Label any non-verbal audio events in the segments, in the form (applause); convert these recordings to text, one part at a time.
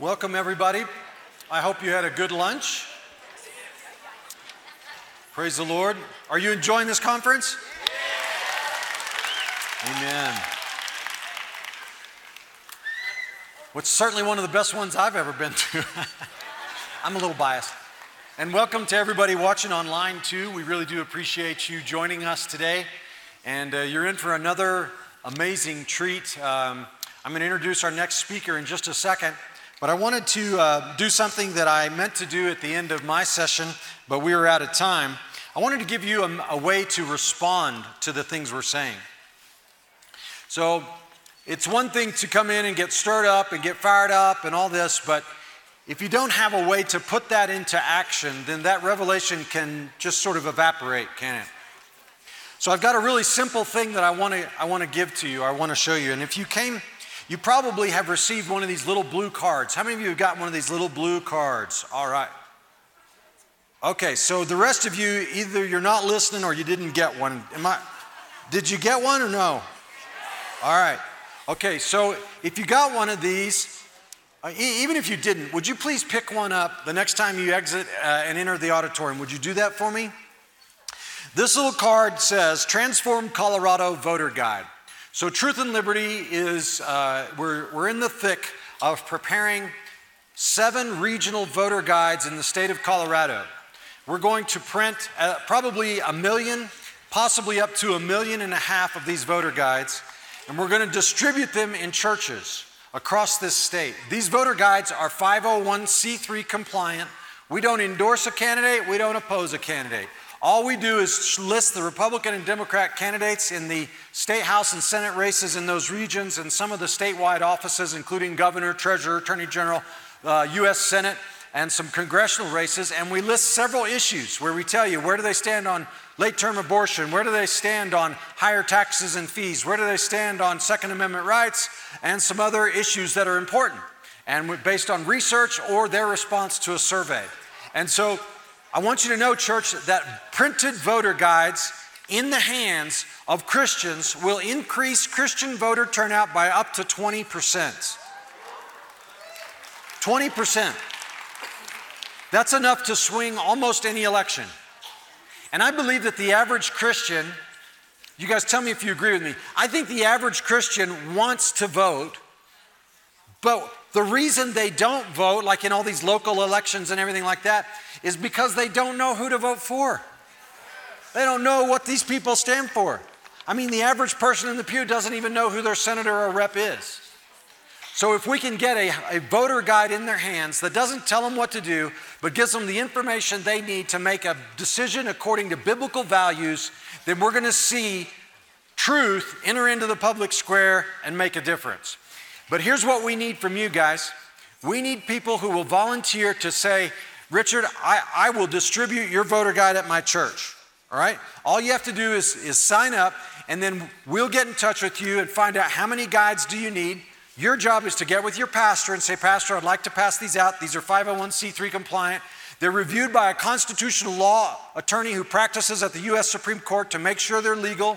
Welcome, everybody. I hope you had a good lunch. Praise the Lord. Are you enjoying this conference? Amen. What's certainly one of the best ones I've ever been to. (laughs) I'm a little biased. And welcome to everybody watching online, too. We really do appreciate you joining us today. And uh, you're in for another amazing treat. Um, I'm going to introduce our next speaker in just a second. But I wanted to uh, do something that I meant to do at the end of my session, but we were out of time. I wanted to give you a, a way to respond to the things we're saying. So it's one thing to come in and get stirred up and get fired up and all this, but if you don't have a way to put that into action, then that revelation can just sort of evaporate, can it? So I've got a really simple thing that I want to I want to give to you. I want to show you. And if you came you probably have received one of these little blue cards. How many of you have got one of these little blue cards? All right. Okay, so the rest of you, either you're not listening or you didn't get one. Am I, did you get one or no? All right. Okay, so if you got one of these, uh, e- even if you didn't, would you please pick one up the next time you exit uh, and enter the auditorium? Would you do that for me? This little card says Transform Colorado Voter Guide. So, Truth and Liberty is, uh, we're, we're in the thick of preparing seven regional voter guides in the state of Colorado. We're going to print uh, probably a million, possibly up to a million and a half of these voter guides, and we're going to distribute them in churches across this state. These voter guides are 501c3 compliant. We don't endorse a candidate, we don't oppose a candidate. All we do is list the Republican and Democrat candidates in the state house and senate races in those regions and some of the statewide offices, including governor, treasurer, attorney general, uh, U.S. Senate, and some congressional races. And we list several issues where we tell you where do they stand on late term abortion, where do they stand on higher taxes and fees, where do they stand on Second Amendment rights, and some other issues that are important, and based on research or their response to a survey. And so I want you to know, church, that printed voter guides in the hands of Christians will increase Christian voter turnout by up to 20%. 20%. That's enough to swing almost any election. And I believe that the average Christian, you guys tell me if you agree with me, I think the average Christian wants to vote, but the reason they don't vote, like in all these local elections and everything like that, is because they don't know who to vote for. They don't know what these people stand for. I mean, the average person in the pew doesn't even know who their senator or rep is. So, if we can get a, a, voter guide in their hands that doesn't tell them what to do, but gives them the information they need to make a decision according to biblical values, then we're going to see truth enter into the public square and make a difference. But here's what we need from you guys we need people who will volunteer to say, Richard, I, I will distribute your voter guide at my church. All right? All you have to do is, is sign up, and then we'll get in touch with you and find out how many guides do you need. Your job is to get with your pastor and say, Pastor, I'd like to pass these out. These are 501c3 compliant. They're reviewed by a constitutional law attorney who practices at the U.S. Supreme Court to make sure they're legal,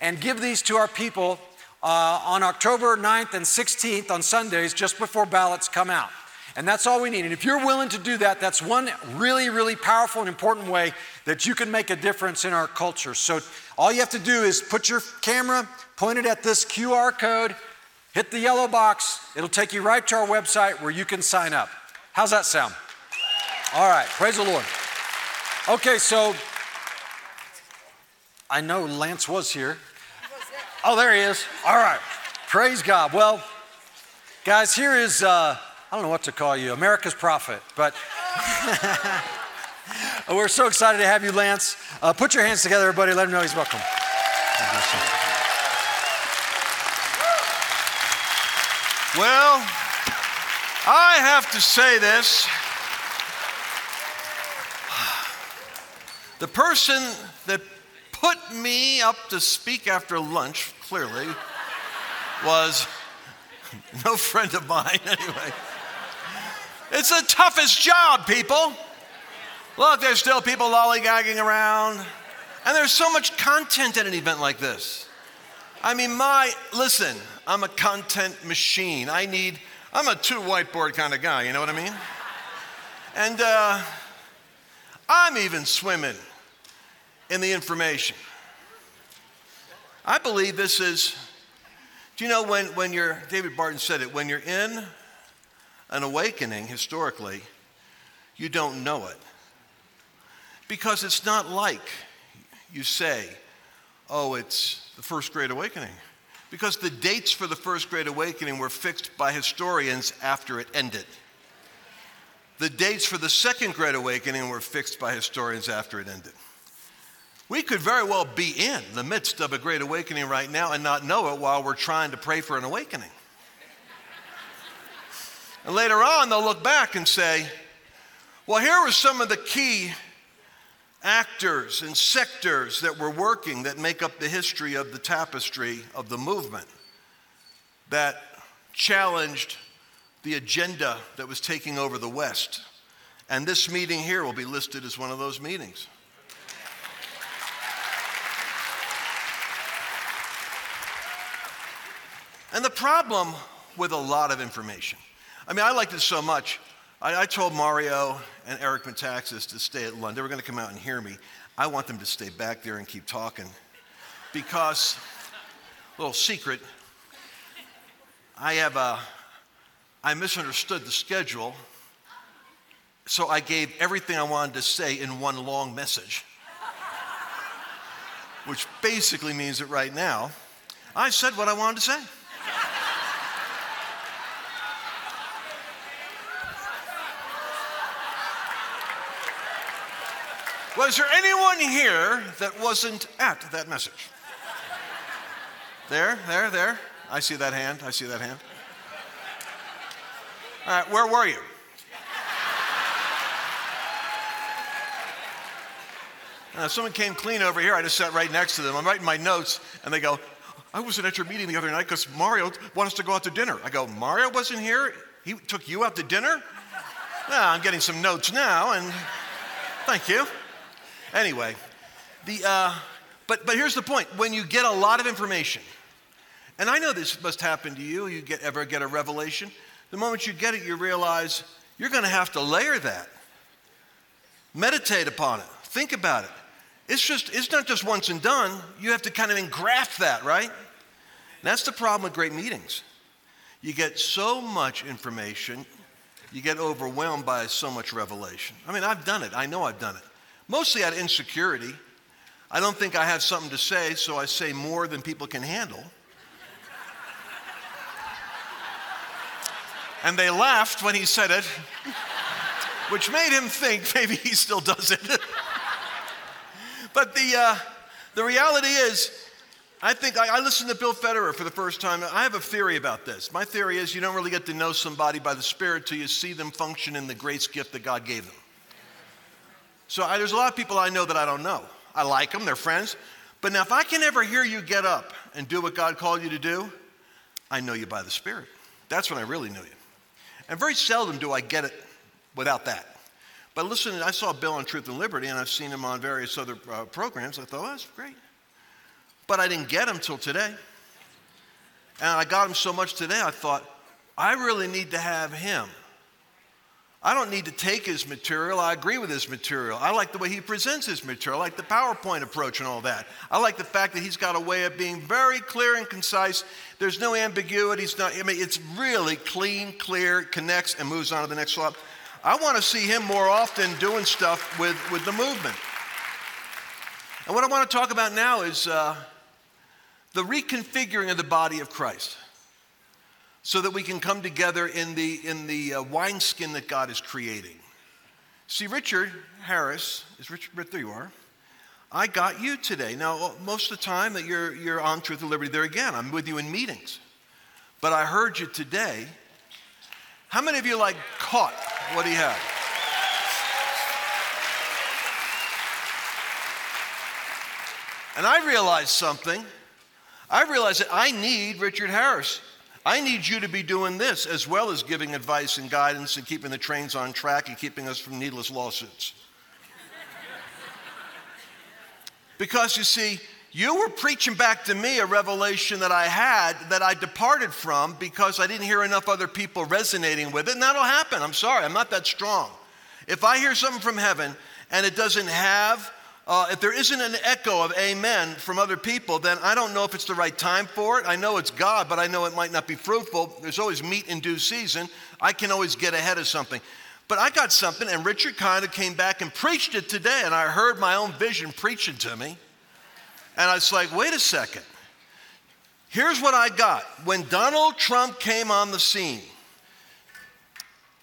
and give these to our people uh, on October 9th and 16th on Sundays just before ballots come out. And that's all we need. And if you're willing to do that, that's one really, really powerful and important way that you can make a difference in our culture. So all you have to do is put your camera, point it at this QR code, hit the yellow box. It'll take you right to our website where you can sign up. How's that sound? All right, praise the Lord. Okay, so I know Lance was here. Oh, there he is. All right. Praise God. Well, guys, here is, uh, I don't know what to call you, America's prophet, but (laughs) we're so excited to have you, Lance. Uh, put your hands together, everybody. Let him know he's welcome. Well, I have to say this. The person that put me up to speak after lunch, clearly, was (laughs) no friend of mine (laughs) anyway. It's the toughest job, people. Look, there's still people lollygagging around, and there's so much content at an event like this. I mean, my, listen, I'm a content machine. I need I'm a two whiteboard kind of guy, you know what I mean? And uh, I'm even swimming in the information. I believe this is, do you know when, when you're, David Barton said it, when you're in an awakening historically, you don't know it. Because it's not like you say, oh, it's the first great awakening. Because the dates for the first great awakening were fixed by historians after it ended. The dates for the second great awakening were fixed by historians after it ended. We could very well be in the midst of a great awakening right now and not know it while we're trying to pray for an awakening. And later on, they'll look back and say, well, here were some of the key actors and sectors that were working that make up the history of the tapestry of the movement that challenged the agenda that was taking over the West. And this meeting here will be listed as one of those meetings. And the problem with a lot of information, I mean, I liked it so much. I, I told Mario and Eric Metaxas to stay at lunch. They were going to come out and hear me. I want them to stay back there and keep talking because, little secret, I have a, I misunderstood the schedule, so I gave everything I wanted to say in one long message, which basically means that right now, I said what I wanted to say. Was there anyone here that wasn't at that message? There, there, there. I see that hand. I see that hand. All right, where were you? Someone came clean over here. I just sat right next to them. I'm writing my notes, and they go, I wasn't at your meeting the other night because Mario wanted us to go out to dinner. I go, Mario wasn't here? He took you out to dinner? Well, I'm getting some notes now, and thank you. Anyway, the, uh, but, but here's the point when you get a lot of information, and I know this must happen to you, you get, ever get a revelation, the moment you get it, you realize you're going to have to layer that. Meditate upon it, think about it. It's just, it's not just once and done. You have to kind of engraft that, right? That's the problem with great meetings. You get so much information, you get overwhelmed by so much revelation. I mean, I've done it. I know I've done it mostly out of insecurity. I don't think I have something to say, so I say more than people can handle. and they laughed when he said it, which made him think maybe he still does it. (laughs) but the, uh, the reality is, I think I, I, listened to Bill Federer for the first time. I have a theory about this. My theory is you don't really get to know somebody by the Spirit till you see them function in the grace gift that God gave them. So I, there's a lot of people I know that I don't know. I like them, they're friends. But now, if I can ever hear you get up and do what God called you to do, I know you by the Spirit. That's when I really know you. And very seldom do I get it without that. But listen, I saw Bill on Truth and Liberty, and I've seen him on various other uh, programs. I thought, oh, that's great. But I didn't get him till today. And I got him so much today, I thought, I really need to have him I don't need to take his material. I agree with his material. I like the way he presents his material. I like the PowerPoint approach and all that. I like the fact that he's got a way of being very clear and concise. There's no ambiguity. It's not, I mean, it's really clean, clear, connects, and moves on to the next slide. I want to see him more often doing stuff with, with the movement. And what I want to talk about now is uh, the reconfiguring of the body of Christ so that we can come together in the, in the uh, wineskin that God is creating. See, Richard Harris, is Richard, there you are. I got you today. Now, most of the time that you're, you're on Truth and Liberty, there again, I'm with you in meetings. But I heard you today. How many of you like caught what he had? And I realized something. I realized that I need Richard Harris I need you to be doing this as well as giving advice and guidance and keeping the trains on track and keeping us from needless lawsuits. because you see, you were preaching back to me a revelation that I had that I departed from because I didn't hear enough other people resonating with it, and that'll happen. I'm sorry, I'm not that strong. If I hear something from heaven and it doesn't have, uh, if there isn't an echo of amen from other people, then I don't know if it's the right time for it. I know it's God, but I know it might not be fruitful. There's always meat in due season. I can always get ahead of something. But I got something, and Richard kind of came back and preached it today, and I heard my own vision preaching to me. And I was like, wait a second. Here's what I got. When Donald Trump came on the scene,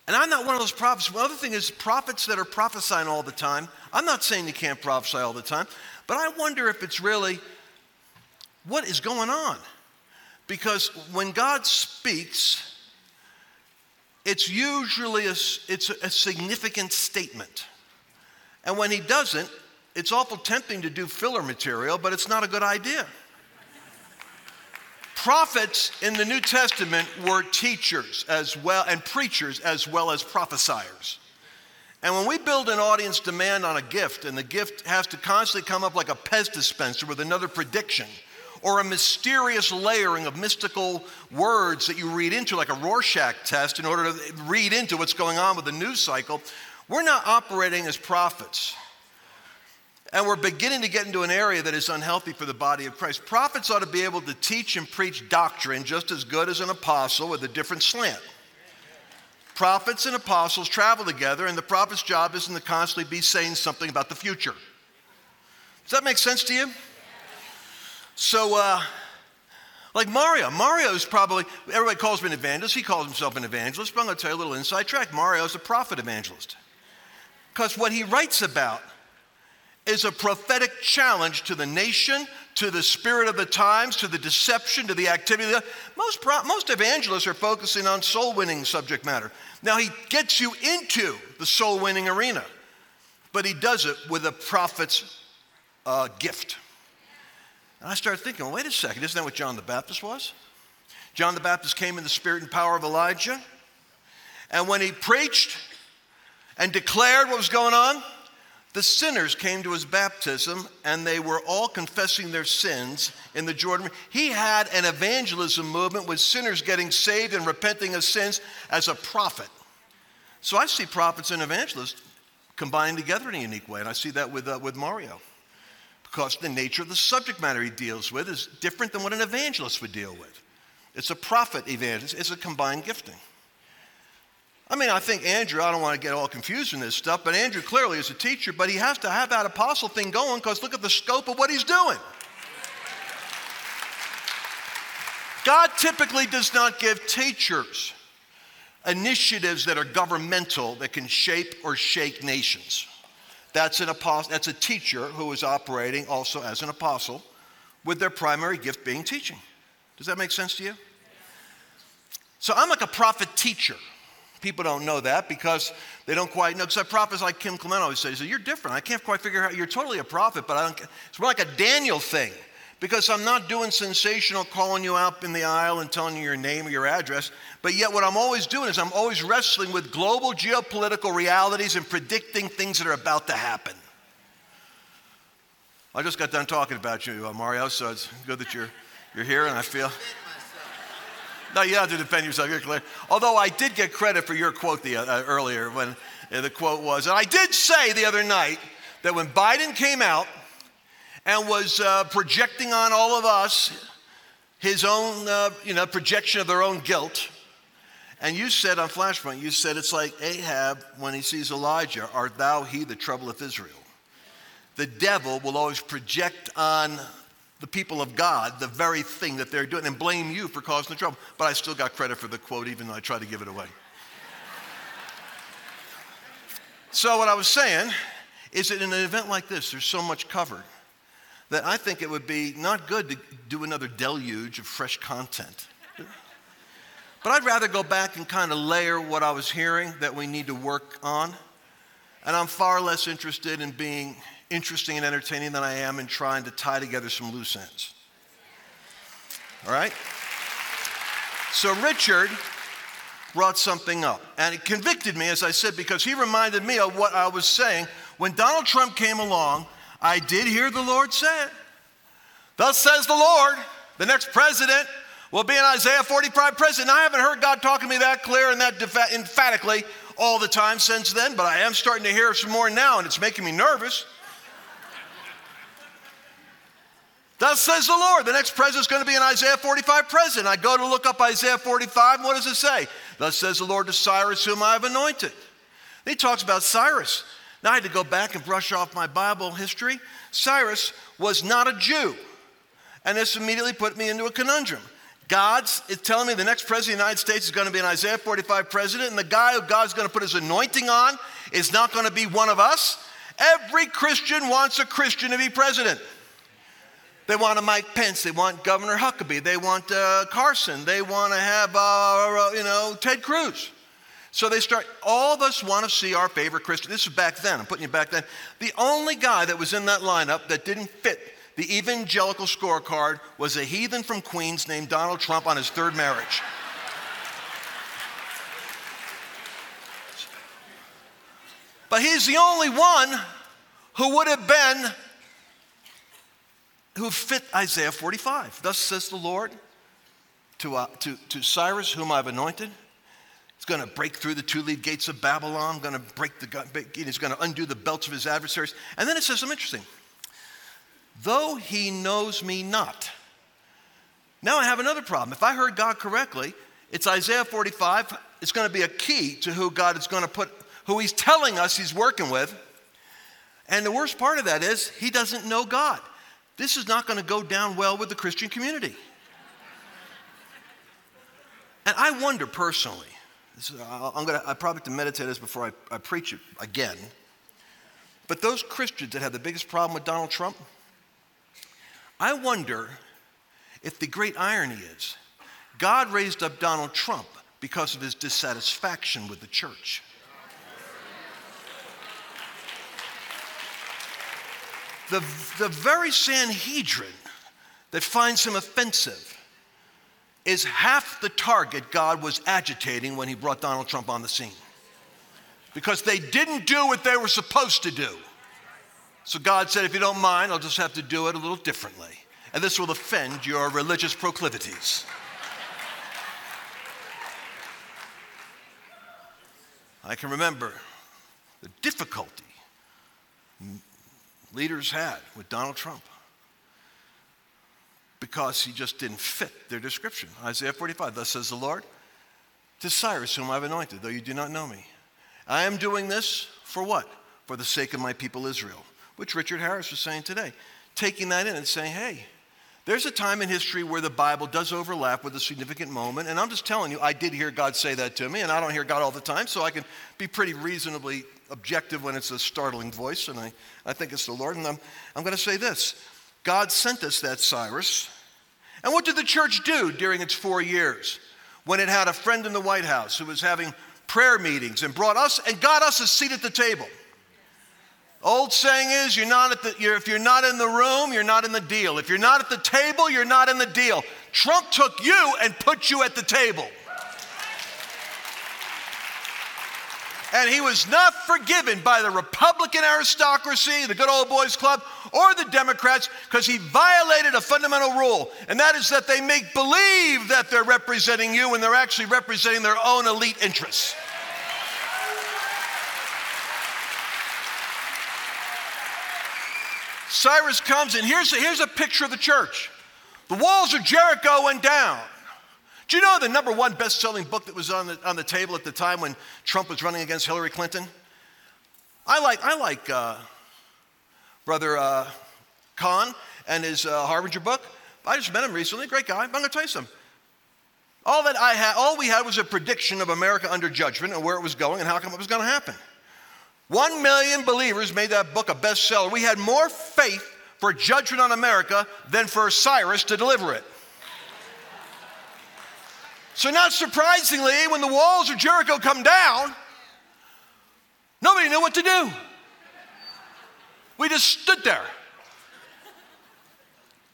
and I'm not one of those prophets. The other thing is, prophets that are prophesying all the time, I'm not saying you can't prophesy all the time, but I wonder if it's really what is going on. Because when God speaks, it's usually a, it's a significant statement. And when he doesn't, it's awful tempting to do filler material, but it's not a good idea. Prophets in the New Testament were teachers as well and preachers as well as prophesiers. And when we build an audience demand on a gift, and the gift has to constantly come up like a Pez dispenser with another prediction, or a mysterious layering of mystical words that you read into, like a Rorschach test, in order to read into what's going on with the news cycle. We're not operating as prophets. And we're beginning to get into an area that is unhealthy for the body of Christ. Prophets ought to be able to teach and preach doctrine just as good as an apostle with a different slant. Prophets and apostles travel together, and the prophet's job isn't to constantly be saying something about the future. Does that make sense to you? So, uh, like Mario, Mario is probably, everybody calls him an evangelist. He calls himself an evangelist, but I'm going to tell you a little inside track. Mario is a prophet evangelist. Because what he writes about is a prophetic challenge to the nation, to the spirit of the times, to the deception, to the activity. Most, most evangelists are focusing on soul winning subject matter. Now, he gets you into the soul winning arena, but he does it with a prophet's uh, gift. And I started thinking, well, wait a second, isn't that what John the Baptist was? John the Baptist came in the spirit and power of Elijah. And when he preached and declared what was going on, the sinners came to his baptism and they were all confessing their sins in the Jordan. He had an evangelism movement with sinners getting saved and repenting of sins as a prophet. So I see prophets and evangelists combined together in a unique way, and I see that with, uh, with Mario because the nature of the subject matter he deals with is different than what an evangelist would deal with. It's a prophet evangelist, it's a combined gifting. I mean, I think Andrew, I don't want to get all confused in this stuff, but Andrew clearly is a teacher, but he has to have that apostle thing going because look at the scope of what he's doing. God typically does not give teachers initiatives that are governmental that can shape or shake nations. That's an apostle, that's a teacher who is operating also as an apostle with their primary gift being teaching. Does that make sense to you? So I'm like a prophet teacher. People don't know that because they don't quite know. Because prophets like Kim Clement always says, You're different. I can't quite figure out. You're totally a prophet, but I don't. It's more like a Daniel thing because I'm not doing sensational calling you out in the aisle and telling you your name or your address. But yet, what I'm always doing is I'm always wrestling with global geopolitical realities and predicting things that are about to happen. I just got done talking about you, uh, Mario, so it's good that you're, you're here, and I feel. No, you have to defend yourself. You're clear. Although I did get credit for your quote the, uh, earlier when uh, the quote was, and I did say the other night that when Biden came out and was uh, projecting on all of us his own, uh, you know, projection of their own guilt. And you said on Flashpoint, you said it's like Ahab when he sees Elijah, art thou he that troubleth Israel? The devil will always project on the people of God the very thing that they're doing and blame you for causing the trouble. But I still got credit for the quote, even though I tried to give it away. so, what I was saying is that in an event like this, there's so much covered that I think it would be not good to do another deluge of fresh content. But I'd rather go back and kind of layer what I was hearing that we need to work on. And I'm far less interested in being interesting and entertaining than I am in trying to tie together some loose ends. All right? So Richard brought something up, and it convicted me, as I said, because he reminded me of what I was saying. When Donald Trump came along, I did hear the Lord say. Thus says the Lord, the next president will be an Isaiah 45 president. I haven't heard God talking to me that clear and that emphatically all the time since then, but I am starting to hear some more now, and it's making me nervous. Thus says the Lord. The next president is going to be an Isaiah 45 president. I go to look up Isaiah 45, and what does it say? Thus says the Lord to Cyrus, whom I have anointed. He talks about Cyrus. Now I had to go back and brush off my Bible history. Cyrus was not a Jew. And this immediately put me into a conundrum. God's is telling me the next president of the United States is going to be an Isaiah 45 president, and the guy who God's going to put his anointing on is not going to be one of us. Every Christian wants a Christian to be president. They want a Mike Pence. They want Governor Huckabee. They want uh, Carson. They want to have, uh, uh, you know, Ted Cruz. So they start, all of us want to see our favorite Christian. This is back then, I'm putting you back then. The only guy that was in that lineup that didn't fit the evangelical scorecard was a heathen from Queens named Donald Trump on his third marriage. But he's the only one who would have been, who fit Isaiah 45. Thus says the Lord to, uh, to, to Cyrus, whom I've anointed. He's going to break through the two lead gates of Babylon, going to break the, he's going to undo the belts of his adversaries. And then it says something interesting though he knows me not. Now I have another problem. If I heard God correctly, it's Isaiah 45. It's going to be a key to who God is going to put, who he's telling us he's working with. And the worst part of that is he doesn't know God. This is not going to go down well with the Christian community. And I wonder personally, is, I'm going to, I probably have to meditate this before I, I preach it again. But those Christians that have the biggest problem with Donald Trump, I wonder if the great irony is God raised up Donald Trump because of his dissatisfaction with the church. The, the very Sanhedrin that finds him offensive is half the target God was agitating when he brought Donald Trump on the scene. Because they didn't do what they were supposed to do. So God said, if you don't mind, I'll just have to do it a little differently. And this will offend your religious proclivities. I can remember the difficulty leaders had with Donald Trump because he just didn't fit their description. Isaiah 45, thus says the Lord, to Cyrus, whom I've anointed, though you do not know me. I am doing this for what? For the sake of my people Israel which Richard Harris was saying today. Taking that in and saying, hey, there's a time in history where the Bible does overlap with a significant moment. And I'm just telling you, I did hear God say that to me, and I don't hear God all the time, so I can be pretty reasonably objective when it's a startling voice, and I, I think it's the Lord. And I'm, I'm going to say this God sent us that Cyrus. And what did the church do during its four years when it had a friend in the White House who was having prayer meetings and brought us and got us a seat at the table? Old saying is, you're not at the, you're, if you're not in the room, you're not in the deal. If you're not at the table, you're not in the deal. Trump took you and put you at the table. And he was not forgiven by the Republican aristocracy, the good old boys club, or the Democrats because he violated a fundamental rule, and that is that they make believe that they're representing you when they're actually representing their own elite interests. Cyrus comes, and here's a, here's a picture of the church. The walls of Jericho went down. Do you know the number one best selling book that was on the, on the table at the time when Trump was running against Hillary Clinton? I like, I like uh, Brother uh, Cahn and his uh, Harbinger book. I just met him recently, great guy. I'm going to tell you something. All that I had, all we had was a prediction of America under judgment and where it was going and how come it was going to happen. One million believers made that book a bestseller. We had more faith for judgment on America than for Cyrus to deliver it. So, not surprisingly, when the walls of Jericho come down, nobody knew what to do. We just stood there.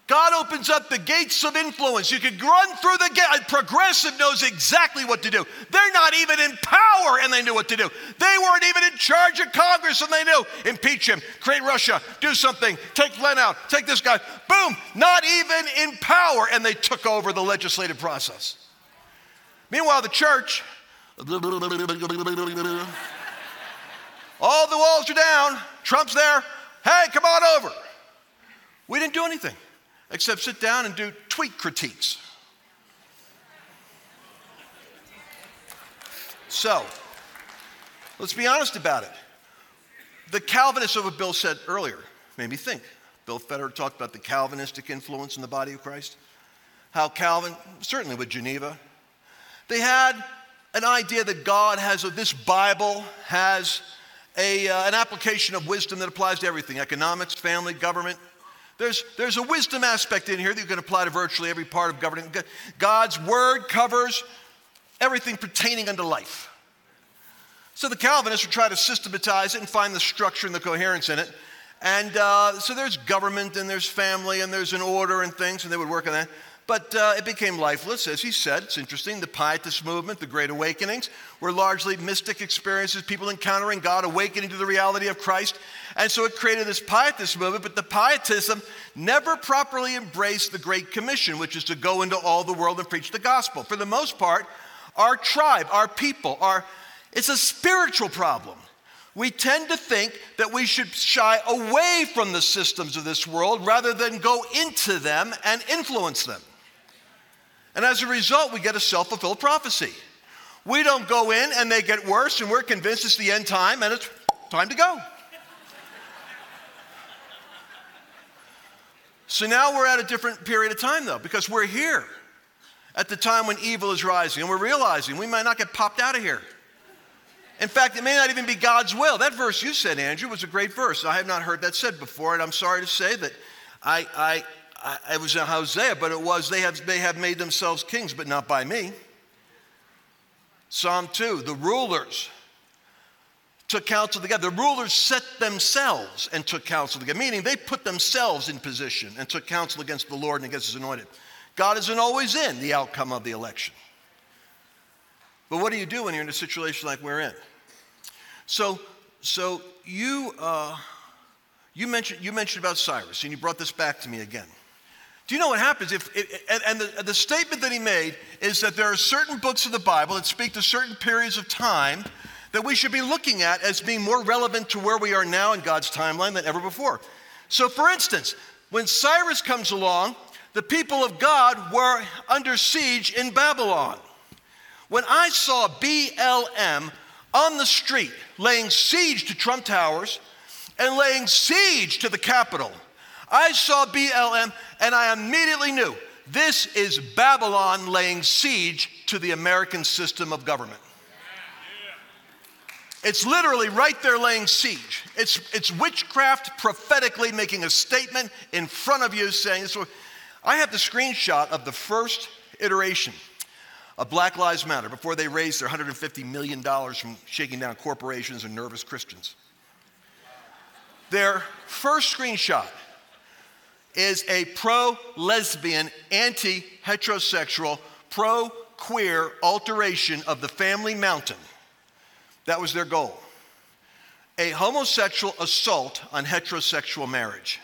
God opens up the gates of influence. You can run through the gate. Progressive knows exactly what to do. They're not even in power and they knew what to do. They weren't even in charge of Congress and they knew impeach him, create Russia, do something, take Glenn out, take this guy. Boom, not even in power and they took over the legislative process. Meanwhile, the church, all the walls are down, Trump's there. Hey, come on over. We didn't do anything except sit down and do tweet critiques. So, let's be honest about it. The Calvinists of what Bill said earlier made me think. Bill Federer talked about the Calvinistic influence in the body of Christ. How Calvin, certainly with Geneva, they had an idea that God has, a, this Bible has a, uh, an application of wisdom that applies to everything economics, family, government, there's, there's a wisdom aspect in here that you can apply to virtually every part of governing. God's word covers everything pertaining unto life. So the Calvinists would try to systematize it and find the structure and the coherence in it. And uh, so there's government and there's family and there's an order and things, and they would work on that. But uh, it became lifeless, as he said. It's interesting. The Pietist movement, the Great Awakenings, were largely mystic experiences, people encountering God, awakening to the reality of Christ. And so it created this Pietist movement, but the Pietism never properly embraced the Great Commission, which is to go into all the world and preach the gospel. For the most part, our tribe, our people, our, it's a spiritual problem. We tend to think that we should shy away from the systems of this world rather than go into them and influence them. And as a result, we get a self fulfilled prophecy. We don't go in and they get worse, and we're convinced it's the end time and it's time to go. so now we're at a different period of time, though, because we're here at the time when evil is rising, and we're realizing we might not get popped out of here. In fact, it may not even be God's will. That verse you said, Andrew, was a great verse. I have not heard that said before, and I'm sorry to say that I, I, I, it was in Hosea, but it was they have, they have made themselves kings, but not by me. Psalm 2 the rulers took counsel together. The rulers set themselves and took counsel together, meaning they put themselves in position and took counsel against the Lord and against his anointed. God isn't always in the outcome of the election. But what do you do when you're in a situation like we're in? So, so you, uh, you, mentioned, you mentioned about Cyrus, and you brought this back to me again. You know what happens? If, and the, the statement that he made is that there are certain books of the Bible that speak to certain periods of time that we should be looking at as being more relevant to where we are now in God's timeline than ever before. So, for instance, when Cyrus comes along, the people of God were under siege in Babylon. When I saw BLM on the street laying siege to Trump Towers and laying siege to the Capitol, I saw BLM and I immediately knew this is Babylon laying siege to the American system of government. It's literally right there laying siege. It's, it's witchcraft prophetically making a statement in front of you saying, so I have the screenshot of the first iteration of Black Lives Matter before they raised their $150 million from shaking down corporations and nervous Christians. Their first screenshot is a pro lesbian, anti heterosexual, pro queer alteration of the family mountain. That was their goal. A homosexual assault on heterosexual marriage.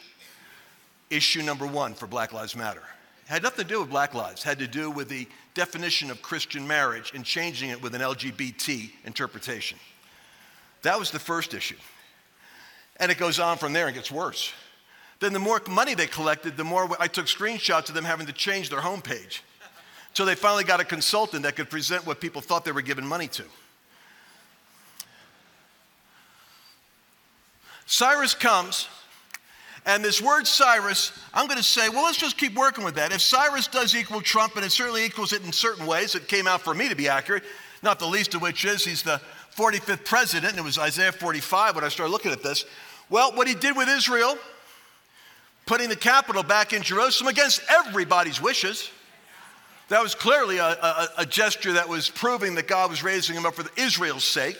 Issue number one for Black Lives Matter. It had nothing to do with Black Lives, it had to do with the definition of Christian marriage and changing it with an LGBT interpretation. That was the first issue. And it goes on from there and gets worse. Then the more money they collected, the more I took screenshots of them having to change their homepage. So they finally got a consultant that could present what people thought they were giving money to. Cyrus comes, and this word Cyrus, I'm going to say, well, let's just keep working with that. If Cyrus does equal Trump, and it certainly equals it in certain ways, it came out for me to be accurate, not the least of which is he's the 45th president, and it was Isaiah 45 when I started looking at this. Well, what he did with Israel, putting the capital back in Jerusalem against everybody's wishes. That was clearly a, a, a, gesture that was proving that God was raising him up for Israel's sake,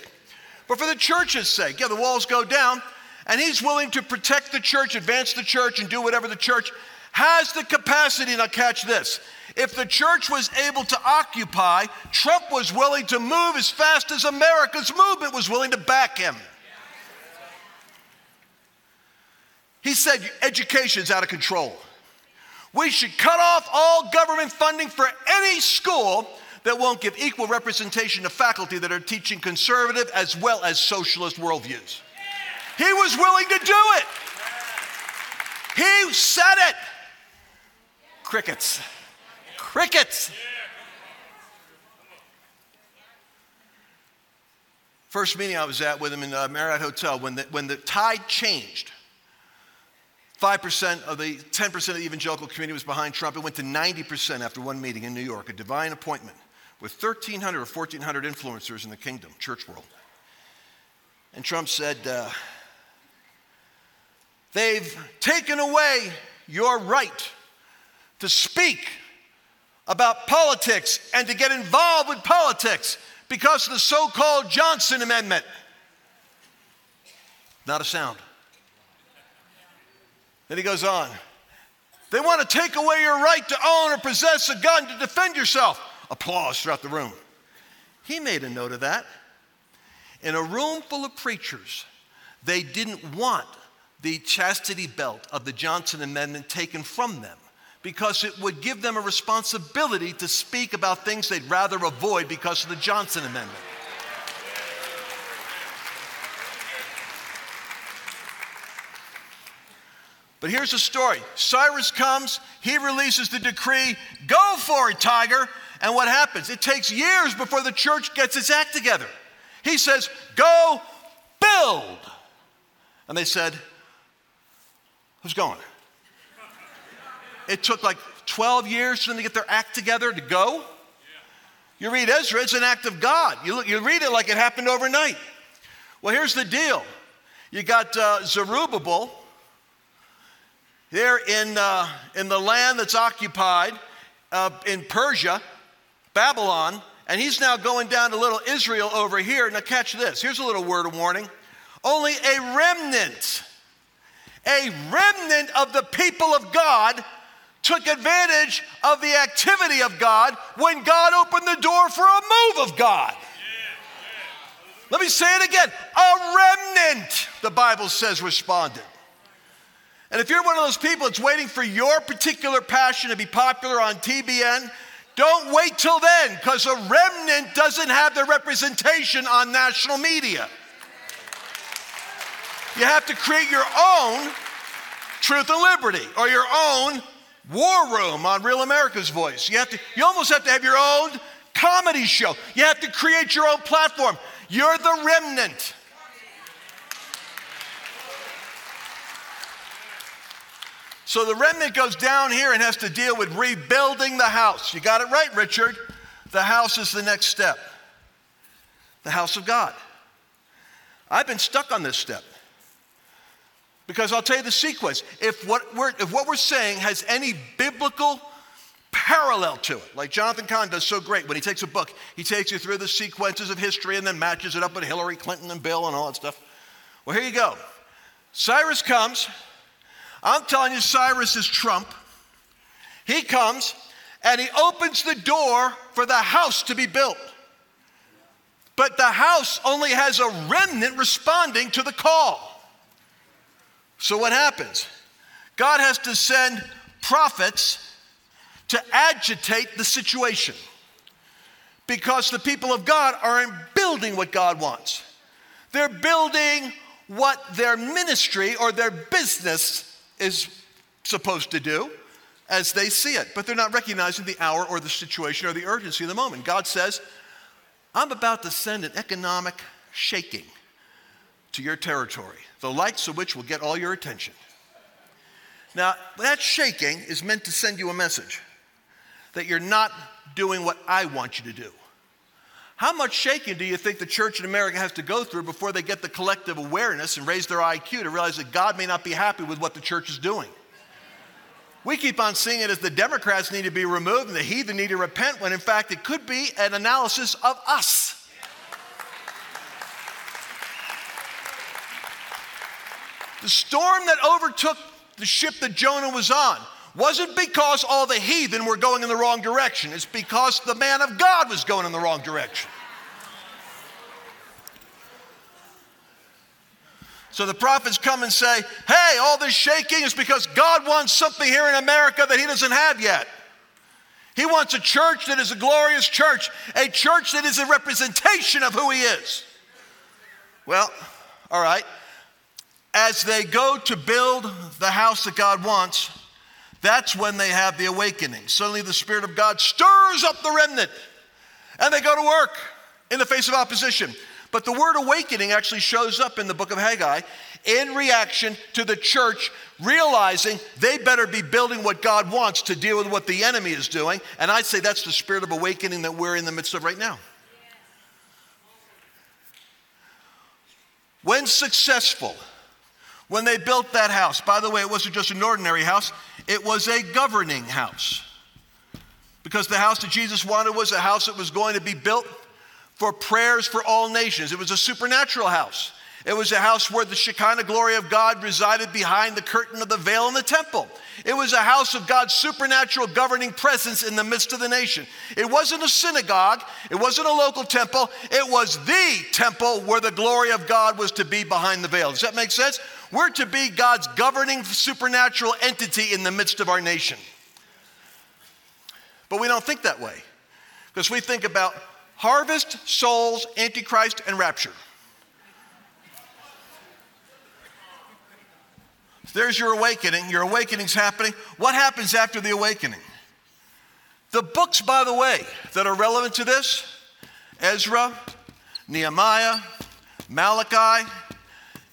but for the church's sake. Yeah, the walls go down, and he's willing to protect the church, advance the church, and do whatever the church has the capacity. Now, catch this. If the church was able to occupy, Trump was willing to move as fast as America's movement was willing to back him. He said education's out of control. We should cut off all government funding for any school that won't give equal representation to faculty that are teaching conservative as well as socialist worldviews. He was willing to do it. He said it. Crickets. Crickets. First meeting I was at with him in the Marriott Hotel, when the, when the tide changed, 5% of the 10% of the evangelical community was behind Trump. It went to 90% after one meeting in New York, a divine appointment with 1,300 or 1,400 influencers in the kingdom, church world. And Trump said, uh, They've taken away your right to speak about politics and to get involved with politics because of the so called Johnson Amendment. Not a sound. Then he goes on. They want to take away your right to own or possess a gun to defend yourself. Applause throughout the room. He made a note of that. In a room full of preachers, they didn't want the chastity belt of the Johnson Amendment taken from them because it would give them a responsibility to speak about things they'd rather avoid because of the Johnson Amendment. But here's the story Cyrus comes, he releases the decree go for it, Tiger. And what happens? It takes years before the church gets its act together. He says, go build. And they said, who's going? It took like 12 years for them to get their act together to go. You read Ezra, it's an act of God. You, look, you read it like it happened overnight. Well, here's the deal you got uh, Zerubbabel there in, uh, in the land that's occupied uh, in Persia, Babylon, and he's now going down to little Israel over here. Now, catch this. Here's a little word of warning. Only a remnant, a remnant of the people of God took advantage of the activity of God when God opened the door for a move of God. Let me say it again. A remnant, the Bible says, responded. And if you're one of those people that's waiting for your particular passion to be popular on TBN, don't wait till then, because a remnant doesn't have their representation on national media. You have to create your own truth and liberty or your own war room on Real America's Voice. You, have to, you almost have to have your own comedy show. You have to create your own platform. You're the remnant. So the remnant goes down here and has to deal with rebuilding the house. You got it right, Richard. The house is the next step the house of God. I've been stuck on this step. Because I'll tell you the sequence. If what we're, if what we're saying has any biblical parallel to it, like Jonathan Cahn does so great when he takes a book, he takes you through the sequences of history and then matches it up with Hillary Clinton and Bill and all that stuff. Well, here you go. Cyrus comes. I'm telling you, Cyrus is Trump. He comes and he opens the door for the house to be built. But the house only has a remnant responding to the call. So what happens? God has to send prophets to agitate the situation because the people of God aren't building what God wants. They're building what their ministry or their business is supposed to do as they see it, but they're not recognizing the hour or the situation or the urgency of the moment. God says, I'm about to send an economic shaking to your territory, the likes of which will get all your attention. Now, that shaking is meant to send you a message that you're not doing what I want you to do. How much shaking do you think the church in America has to go through before they get the collective awareness and raise their IQ to realize that God may not be happy with what the church is doing? We keep on seeing it as the Democrats need to be removed and the heathen need to repent, when in fact it could be an analysis of us. the storm that overtook the ship that Jonah was on wasn't because all the heathen were going in the wrong direction. It's because the man of God was going in the wrong direction. So the prophets come and say, hey, all this shaking is because God wants something here in America that He doesn't have yet. He wants a church that is a glorious church, a church that is a representation of who He is. Well, all right. As they go to build the house that God wants, that's when they have the awakening. Suddenly the Spirit of God stirs up the remnant and they go to work in the face of opposition. But the word awakening actually shows up in the book of Haggai in reaction to the church realizing they better be building what God wants to deal with what the enemy is doing. And I'd say that's the spirit of awakening that we're in the midst of right now. When successful, when they built that house, by the way, it wasn't just an ordinary house, it was a governing house. Because the house that Jesus wanted was a house that was going to be built for prayers for all nations. It was a supernatural house. It was a house where the Shekinah glory of God resided behind the curtain of the veil in the temple. It was a house of God's supernatural governing presence in the midst of the nation. It wasn't a synagogue, it wasn't a local temple, it was the temple where the glory of God was to be behind the veil. Does that make sense? We're to be God's governing supernatural entity in the midst of our nation. But we don't think that way because we think about harvest, souls, antichrist, and rapture. There's your awakening. Your awakening's happening. What happens after the awakening? The books, by the way, that are relevant to this Ezra, Nehemiah, Malachi,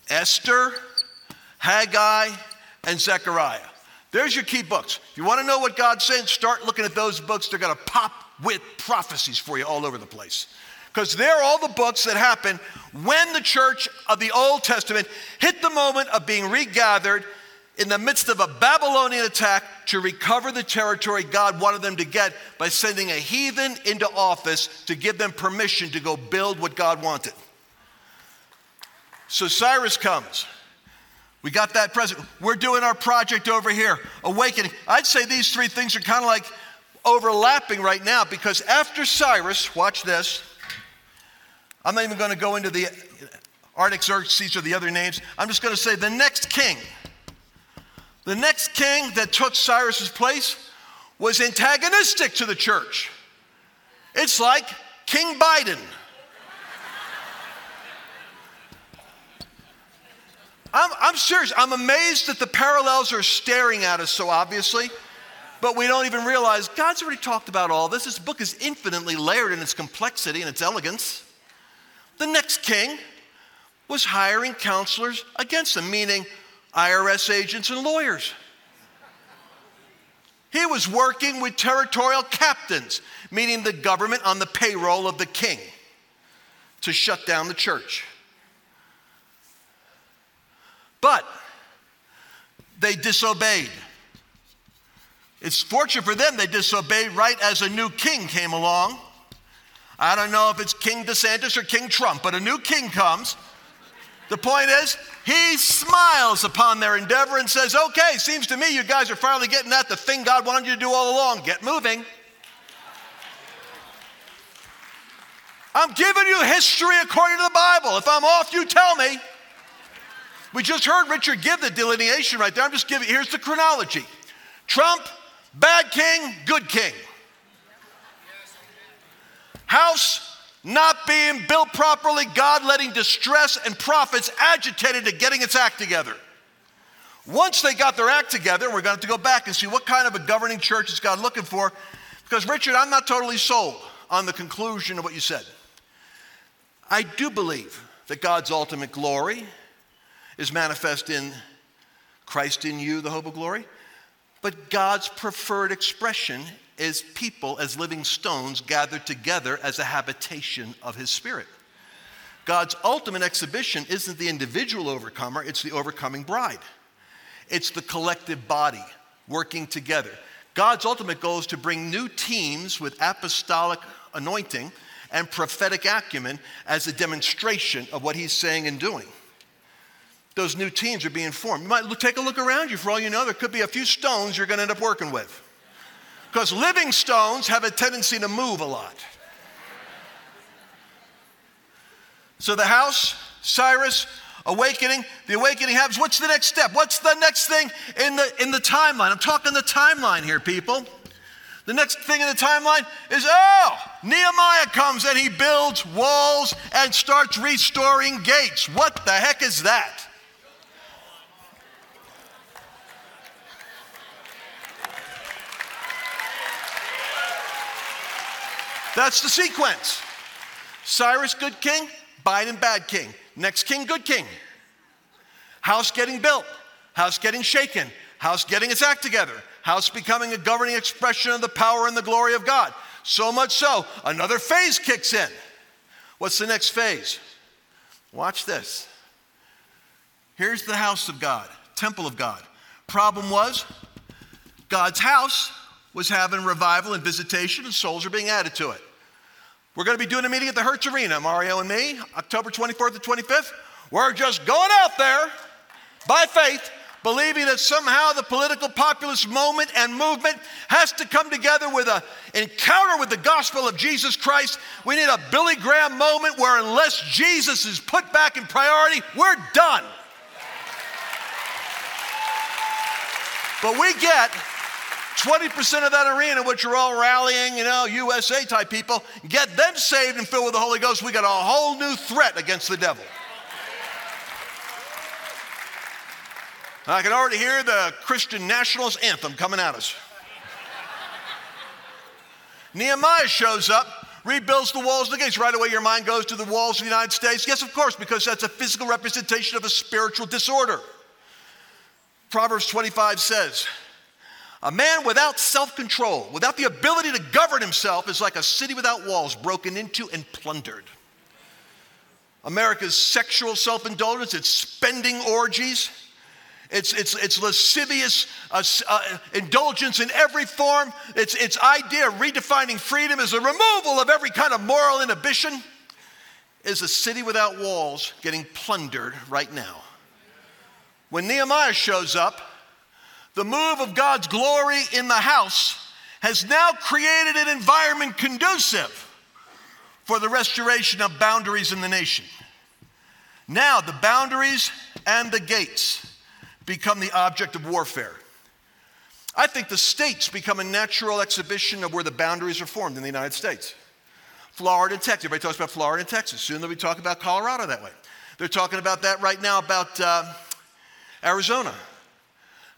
Esther, Haggai, and Zechariah. There's your key books. If you want to know what God's saying, start looking at those books. They're going to pop with prophecies for you all over the place. Because they're all the books that happen when the church of the Old Testament hit the moment of being regathered in the midst of a Babylonian attack to recover the territory God wanted them to get by sending a heathen into office to give them permission to go build what God wanted. So Cyrus comes. We got that present. We're doing our project over here, awakening. I'd say these three things are kind of like overlapping right now because after Cyrus, watch this. I'm not even going to go into the Artaxerxes or the other names. I'm just going to say the next king. The next king that took Cyrus's place was antagonistic to the church. It's like King Biden. I'm, I'm serious. I'm amazed that the parallels are staring at us so obviously but we don't even realize God's already talked about all this. This book is infinitely layered in its complexity and its elegance. The next king was hiring counselors against him, meaning IRS agents and lawyers. He was working with territorial captains, meaning the government on the payroll of the king, to shut down the church. But they disobeyed. It's fortunate for them they disobeyed right as a new king came along. I don't know if it's King DeSantis or King Trump, but a new king comes. The point is, he smiles upon their endeavor and says, Okay, seems to me you guys are finally getting at the thing God wanted you to do all along. Get moving. I'm giving you history according to the Bible. If I'm off, you tell me. We just heard Richard give the delineation right there. I'm just giving, here's the chronology Trump Bad king, good king. House not being built properly, God letting distress and prophets agitated to getting its act together. Once they got their act together, we're going to have to go back and see what kind of a governing church is God looking for. Because, Richard, I'm not totally sold on the conclusion of what you said. I do believe that God's ultimate glory is manifest in Christ in you, the hope of glory. But God's preferred expression is people as living stones gathered together as a habitation of His Spirit. God's ultimate exhibition isn't the individual overcomer, it's the overcoming bride. It's the collective body working together. God's ultimate goal is to bring new teams with apostolic anointing and prophetic acumen as a demonstration of what He's saying and doing. those new teams are being formed. You might look, take a look around you. For all you know, there could be a few stones you're going to end up working with. Because living stones have a tendency to move a lot. So the house, Cyrus, awakening, the awakening happens. What's the next step? What's the next thing in the in the timeline? I'm talking the timeline here, people. The next thing in the timeline is oh, Nehemiah comes and he builds walls and starts restoring gates. What the heck is that? That's the sequence. Cyrus, good king. Biden, bad king. Next king, good king. House getting built. House getting shaken. House getting its act together. House becoming a governing expression of the power and the glory of God. So much so, another phase kicks in. What's the next phase? Watch this. Here's the house of God, temple of God. Problem was, God's house was having revival and visitation, and souls are being added to it. We're going to be doing a meeting at the Hertz Arena, Mario and me, October 24th and 25th. We're just going out there by faith, believing that somehow the political populist moment and movement has to come together with an encounter with the gospel of Jesus Christ. We need a Billy Graham moment where, unless Jesus is put back in priority, we're done. But we get 20% of that arena, which are all rallying, you know, USA type people, get them saved and filled with the Holy Ghost, we got a whole new threat against the devil. I can already hear the Christian nationalist anthem coming at us. Nehemiah shows up, rebuilds the walls of the gates. Right away, your mind goes to the walls of the United States. Yes, of course, because that's a physical representation of a spiritual disorder. Proverbs 25 says, a man without self control, without the ability to govern himself, is like a city without walls, broken into and plundered. America's sexual self indulgence, its spending orgies, its, its, its lascivious uh, uh, indulgence in every form, its, its idea of redefining freedom as a removal of every kind of moral inhibition, is a city without walls getting plundered right now. When Nehemiah shows up, the move of God's glory in the house has now created an environment conducive for the restoration of boundaries in the nation. Now, the boundaries and the gates become the object of warfare. I think the states become a natural exhibition of where the boundaries are formed in the United States. Florida and Texas. Everybody talks about Florida and Texas. Soon they'll be talking about Colorado that way. They're talking about that right now about uh, Arizona.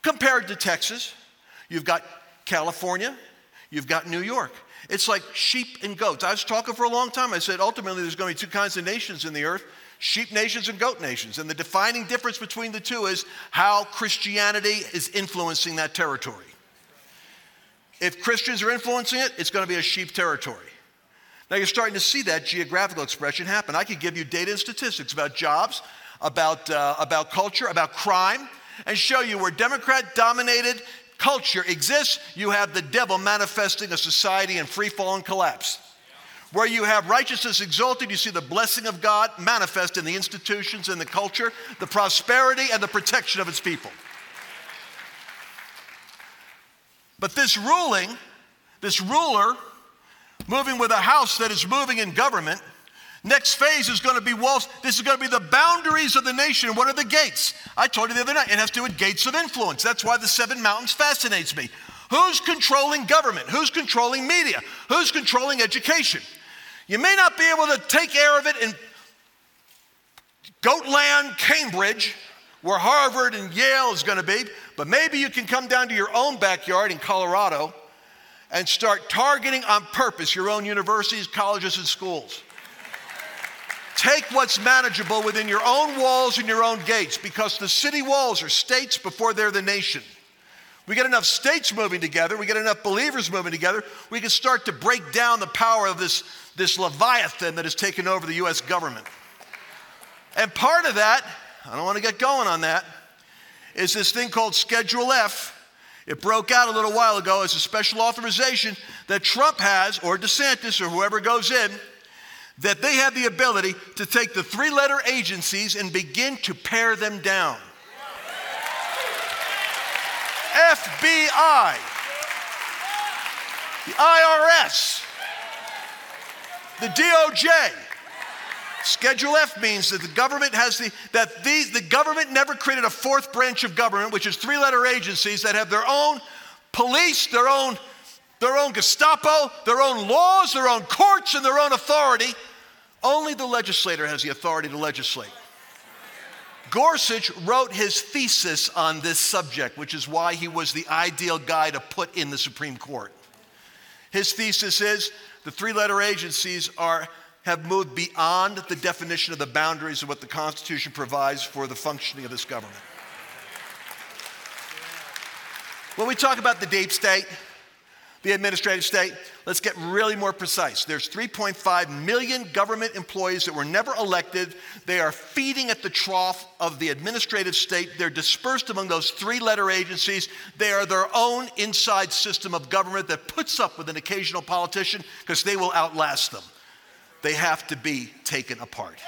Compared to Texas, you've got California, you've got New York. It's like sheep and goats. I was talking for a long time. I said ultimately there's going to be two kinds of nations in the earth sheep nations and goat nations. And the defining difference between the two is how Christianity is influencing that territory. If Christians are influencing it, it's going to be a sheep territory. Now you're starting to see that geographical expression happen. I could give you data and statistics about jobs, about, uh, about culture, about crime and show you where Democrat dominated culture exists, you have the devil manifesting a society in free fall and collapse. Where you have righteousness exalted, you see the blessing of God manifest in the institutions and the culture, the prosperity and the protection of its people. But this ruling, this ruler, moving with a house that is moving in government, Next phase is going to be walls. This is going to be the boundaries of the nation. What are the gates? I told you the other night, it has to do with gates of influence. That's why the seven mountains fascinates me. Who's controlling government? Who's controlling media? Who's controlling education? You may not be able to take care of it in Goatland, Cambridge, where Harvard and Yale is going to be, but maybe you can come down to your own backyard in Colorado and start targeting on purpose your own universities, colleges, and schools. Take what's manageable within your own walls and your own gates because the city walls are states before they're the nation. We get enough states moving together, we get enough believers moving together, we can start to break down the power of this, this Leviathan that has taken over the US government. And part of that, I don't want to get going on that, is this thing called Schedule F. It broke out a little while ago as a special authorization that Trump has, or DeSantis, or whoever goes in, that they have the ability to take the three letter agencies and begin to pare them down. FBI, the IRS, the DOJ. Schedule F means that the government has the that these the government never created a fourth branch of government, which is three-letter agencies that have their own police, their own their own Gestapo, their own laws, their own courts, and their own authority. Only the legislator has the authority to legislate. Gorsuch wrote his thesis on this subject, which is why he was the ideal guy to put in the Supreme Court. His thesis is the three letter agencies are, have moved beyond the definition of the boundaries of what the Constitution provides for the functioning of this government. When we talk about the deep state, the administrative state. Let's get really more precise. There's 3.5 million government employees that were never elected. They are feeding at the trough of the administrative state. They're dispersed among those three letter agencies. They are their own inside system of government that puts up with an occasional politician because they will outlast them. They have to be taken apart.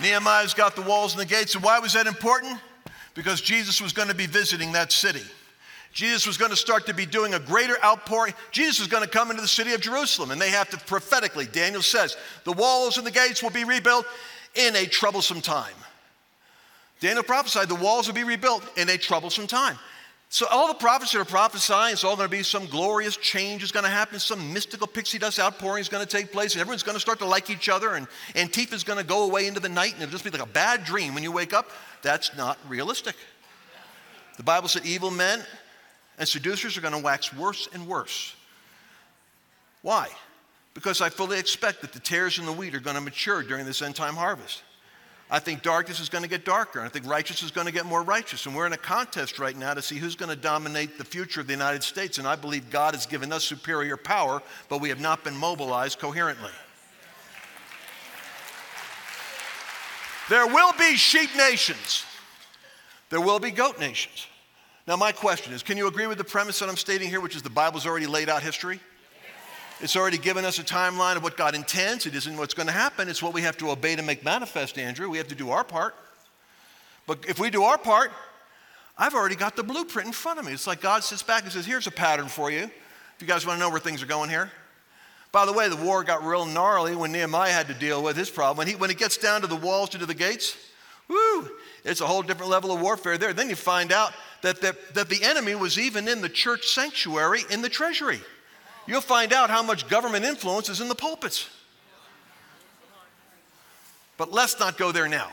Nehemiah's got the walls and the gates. And why was that important? Because Jesus was going to be visiting that city. Jesus was going to start to be doing a greater outpouring. Jesus was going to come into the city of Jerusalem, and they have to prophetically, Daniel says, the walls and the gates will be rebuilt in a troublesome time. Daniel prophesied the walls will be rebuilt in a troublesome time. So all the prophets that are prophesying, it's all going to be some glorious change is going to happen, some mystical pixie dust outpouring is going to take place, and everyone's going to start to like each other, and Antifa is going to go away into the night, and it'll just be like a bad dream when you wake up. That's not realistic. The Bible said evil men and seducers are going to wax worse and worse. Why? Because I fully expect that the tares and the wheat are going to mature during this end time harvest. I think darkness is going to get darker. I think righteousness is going to get more righteous. And we're in a contest right now to see who's going to dominate the future of the United States. And I believe God has given us superior power, but we have not been mobilized coherently. There will be sheep nations, there will be goat nations. Now, my question is can you agree with the premise that I'm stating here, which is the Bible's already laid out history? It's already given us a timeline of what God intends. It isn't what's going to happen. It's what we have to obey to make manifest, Andrew. We have to do our part. But if we do our part, I've already got the blueprint in front of me. It's like God sits back and says, Here's a pattern for you. If you guys want to know where things are going here. By the way, the war got real gnarly when Nehemiah had to deal with his problem. When, he, when it gets down to the walls, to the gates, whoo, it's a whole different level of warfare there. Then you find out that the, that the enemy was even in the church sanctuary in the treasury you'll find out how much government influence is in the pulpits. But let's not go there now.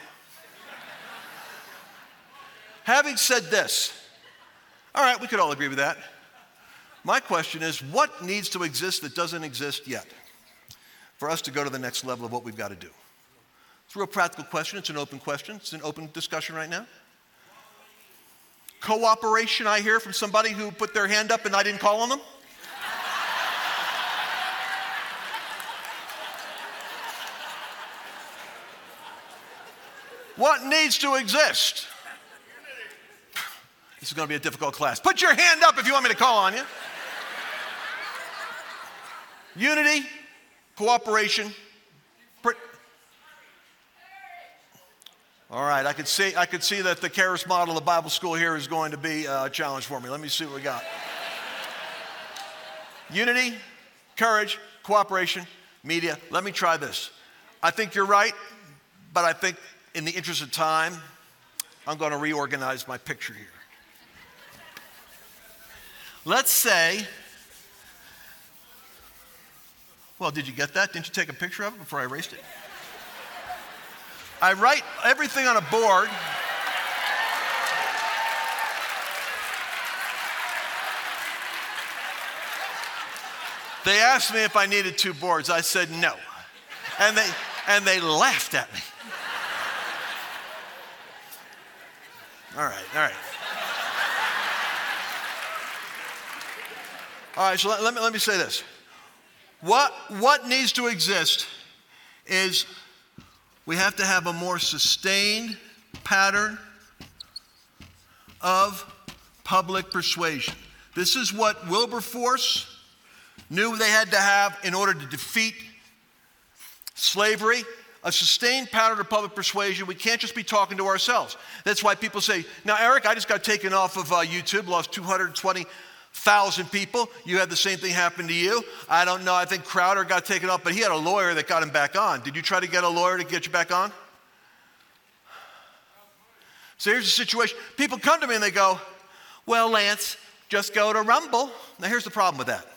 Having said this, all right, we could all agree with that. My question is what needs to exist that doesn't exist yet for us to go to the next level of what we've got to do? It's a real practical question. It's an open question. It's an open discussion right now. Cooperation, I hear from somebody who put their hand up and I didn't call on them. What needs to exist? This is going to be a difficult class. Put your hand up if you want me to call on you. Unity, cooperation. All right, I could see I could see that the Charis model of Bible school here is going to be uh, a challenge for me. Let me see what we got. Unity, courage, cooperation, media. Let me try this. I think you're right, but I think in the interest of time, I'm going to reorganize my picture here. Let's say, well, did you get that? Didn't you take a picture of it before I erased it? I write everything on a board. They asked me if I needed two boards. I said no. And they, and they laughed at me. All right, all right. All right, so let, let, me, let me say this. What, what needs to exist is we have to have a more sustained pattern of public persuasion. This is what Wilberforce knew they had to have in order to defeat slavery a sustained pattern of public persuasion. We can't just be talking to ourselves. That's why people say, Now, Eric, I just got taken off of uh, YouTube, lost 220,000 people. You had the same thing happen to you. I don't know. I think Crowder got taken off, but he had a lawyer that got him back on. Did you try to get a lawyer to get you back on? So here's the situation. People come to me and they go, Well, Lance, just go to Rumble. Now, here's the problem with that.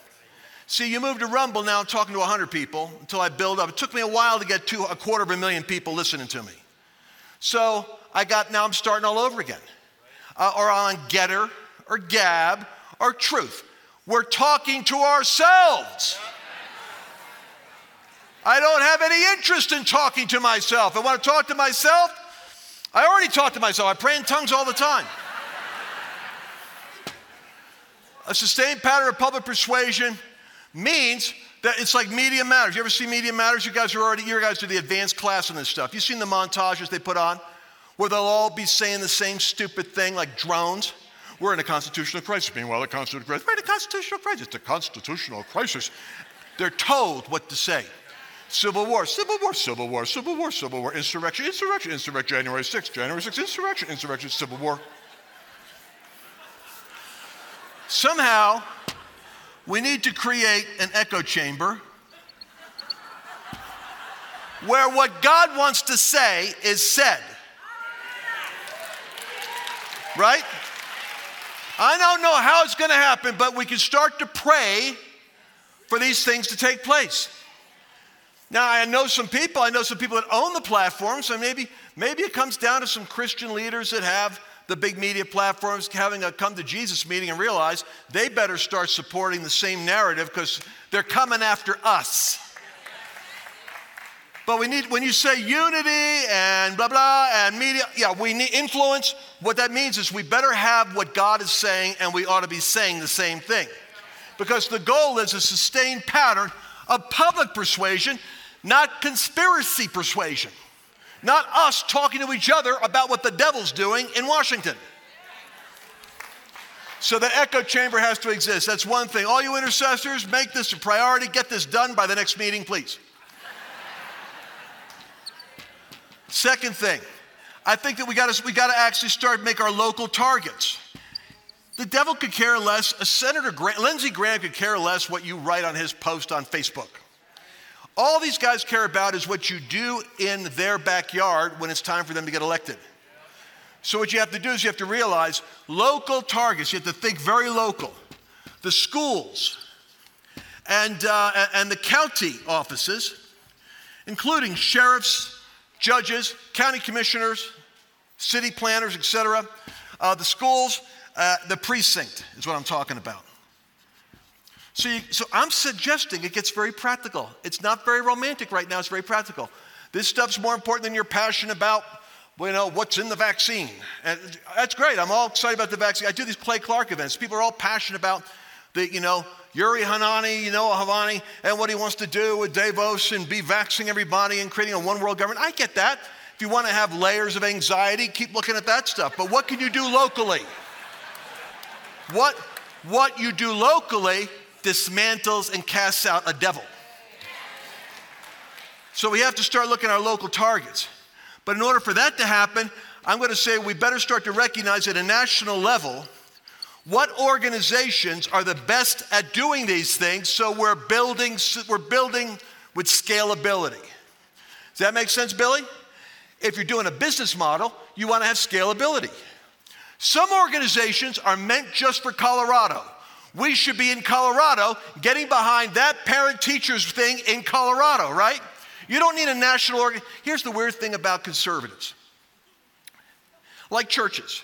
See, you move to Rumble now, talking to 100 people until I build up. It took me a while to get to a quarter of a million people listening to me. So I got, now I'm starting all over again. Uh, or on GETTR, or Gab, or Truth. We're talking to ourselves. I don't have any interest in talking to myself. I want to talk to myself. I already talk to myself. I pray in tongues all the time. (laughs) A sustained pattern of public persuasion means that it's like Media Matters. You ever see Media Matters? You guys are already, you guys do the advanced class on this stuff. You've seen the montages they put on where they'll all be saying the same stupid thing like drones. We're in a constitutional crisis. Meanwhile, a constitutional crisis. We're in a constitutional crisis. It's a constitutional crisis. They're told what to say. Civil War, Civil War, Civil War, Civil War, Civil War, insurrection, insurrection, insurrection, January 6th, January 6th, insurrection, insurrection, Civil War. Somehow, we need to create an echo chamber where what God wants to say is said. Right? I don't know how it's going to happen, but we can start to pray for these things to take place. Now, I know some people, I know some people that own the platform, so maybe, maybe it comes down to some Christian leaders that have the big media platforms having a come to Jesus meeting and realize they better start supporting the same narrative because they're coming after us. But we need, when you say unity and blah, blah, and media, yeah, we need influence. What that means is we better have what God is saying and we ought to be saying the same thing. Because the goal is a sustained pattern of public persuasion, not conspiracy persuasion. Not us talking to each other about what the devil's doing in Washington. So the echo chamber has to exist. That's one thing. All you intercessors, make this a priority. Get this done by the next meeting, please. Second thing, I think that we got to we to actually start make our local targets. The devil could care less. A Senator Grant, Lindsey Graham could care less what you write on his post on Facebook. All these guys care about is what you do in their backyard when it's time for them to get elected. So, what you have to do is you have to realize local targets, you have to think very local. The schools and, uh, and the county offices, including sheriffs, judges, county commissioners, city planners, etc., uh, the schools, uh, the precinct is what I'm talking about. So, you, so I'm suggesting it gets very practical. It's not very romantic right now, it's very practical. This stuff's more important than your passion about, you know, what's in the vaccine. And that's great. I'm all excited about the vaccine. I do these Clay Clark events. People are all passionate about the, you know, Yuri Hanani, you know, Havani, and what he wants to do with Davos and be vaccinating everybody and creating a one world government. I get that. If you want to have layers of anxiety, keep looking at that stuff. But what can you do locally? What, what you do locally dismantles and casts out a devil. So we have to start looking at our local targets. But in order for that to happen, I'm going to say we better start to recognize at a national level what organizations are the best at doing these things so we're building, we're building with scalability. Does that make sense, Billy? If you're doing a business model, you want to have scalability. Some organizations are meant just for Colorado. We should be in Colorado getting behind that parent teachers thing in Colorado, right? You don't need a national organ. Here's the weird thing about conservatives like churches,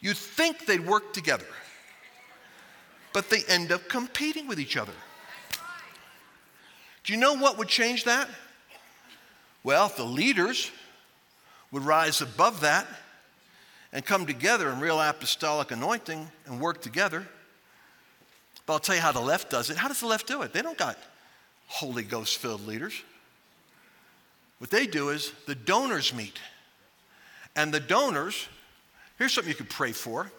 you think they'd work together, but they end up competing with each other. Do you know what would change that? Well, if the leaders would rise above that and come together in real apostolic anointing and work together, but I'll tell you how the left does it. How does the left do it? They don't got Holy Ghost filled leaders. What they do is the donors meet. And the donors, here's something you could pray for.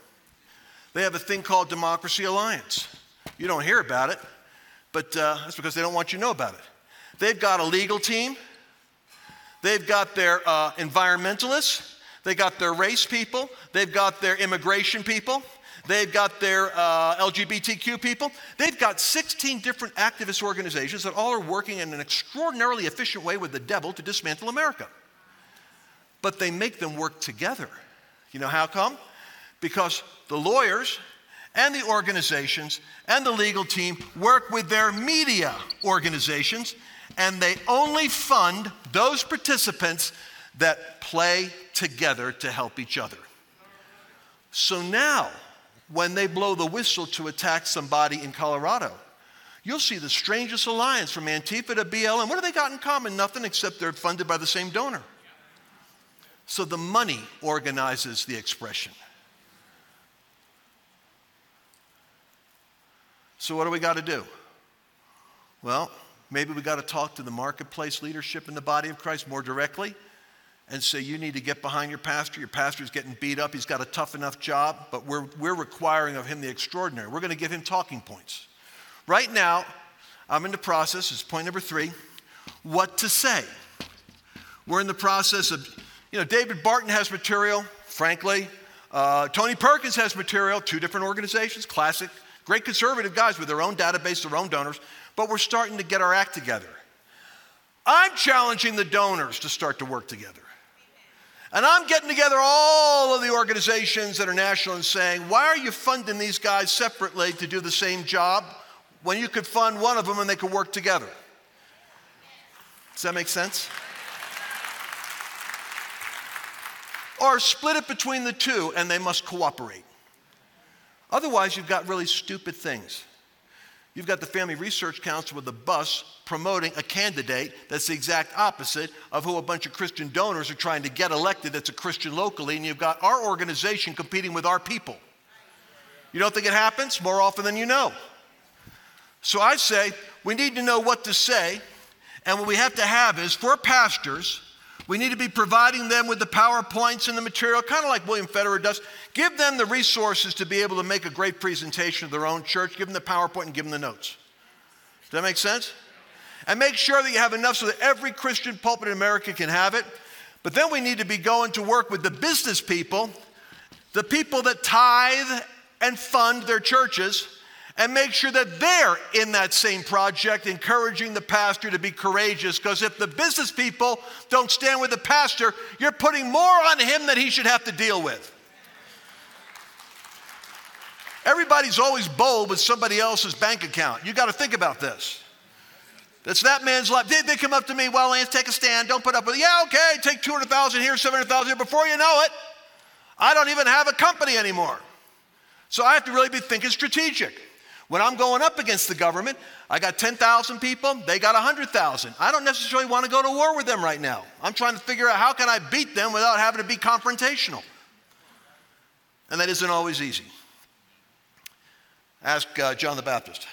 They have a thing called Democracy Alliance. You don't hear about it, but uh, that's because they don't want you to know about it. They've got a legal team, they've got their uh, environmentalists, they've got their race people, they've got their immigration people, they've got their uh, LGBTQ people. They've got 16 different activist organizations that all are working in an extraordinarily efficient way with the devil to dismantle America. But they make them work together. You know how come? Because the lawyers and the organizations and the legal team work with their media organizations, and they only fund those participants that play together to help each other. So now, when they blow the whistle to attack somebody in Colorado, you'll see the strangest alliance from Antifa to BLM. What do they got in common? Nothing except they're funded by the same donor. So the money organizes the expression. So, what do we got to do? Well, maybe we got to talk to the marketplace leadership in the body of Christ more directly and say, you need to get behind your pastor. Your pastor's getting beat up. He's got a tough enough job, but we're, we're requiring of him the extraordinary. We're going to give him talking points. Right now, I'm in the process, it's point number three, what to say. We're in the process of, you know, David Barton has material, frankly. Uh, Tony Perkins has material, two different organizations, classic Great conservative guys with their own database, their own donors, but we're starting to get our act together. I'm challenging the donors to start to work together. And I'm getting together all of the organizations that are national and saying, why are you funding these guys separately to do the same job when you could fund one of them and they could work together? Does that make sense? Or split it between the two and they must cooperate. Otherwise, you've got really stupid things. You've got the Family Research Council with a bus promoting a candidate that's the exact opposite of who a bunch of Christian donors are trying to get elected that's a Christian locally, and you've got our organization competing with our people. You don't think it happens? More often than you know. So I say we need to know what to say, and what we have to have is for pastors, we need to be providing them with the PowerPoints and the material, kind of like William Federer does. Give them the resources to be able to make a great presentation of their own church. Give them the PowerPoint and give them the notes. Does that make sense? And make sure that you have enough so that every Christian pulpit in America can have it. But then we need to be going to work with the business people, the people that tithe and fund their churches and make sure that they're in that same project, encouraging the pastor to be courageous. Because if the business people don't stand with the pastor, you're putting more on him than he should have to deal with. Everybody's always bold with somebody else's bank account. You got to think about this. That's that man's life. They, they come up to me, well, Lance, take a stand. Don't put up with it. Yeah, okay, take 200,000 here, 700,000 here. Before you know it, I don't even have a company anymore. So I have to really be thinking strategic. When I'm going up against the government, I got 10,000 people, they got 100,000. I don't necessarily want to go to war with them right now. I'm trying to figure out how can I beat them without having to be confrontational. And that isn't always easy. Ask uh, John the Baptist.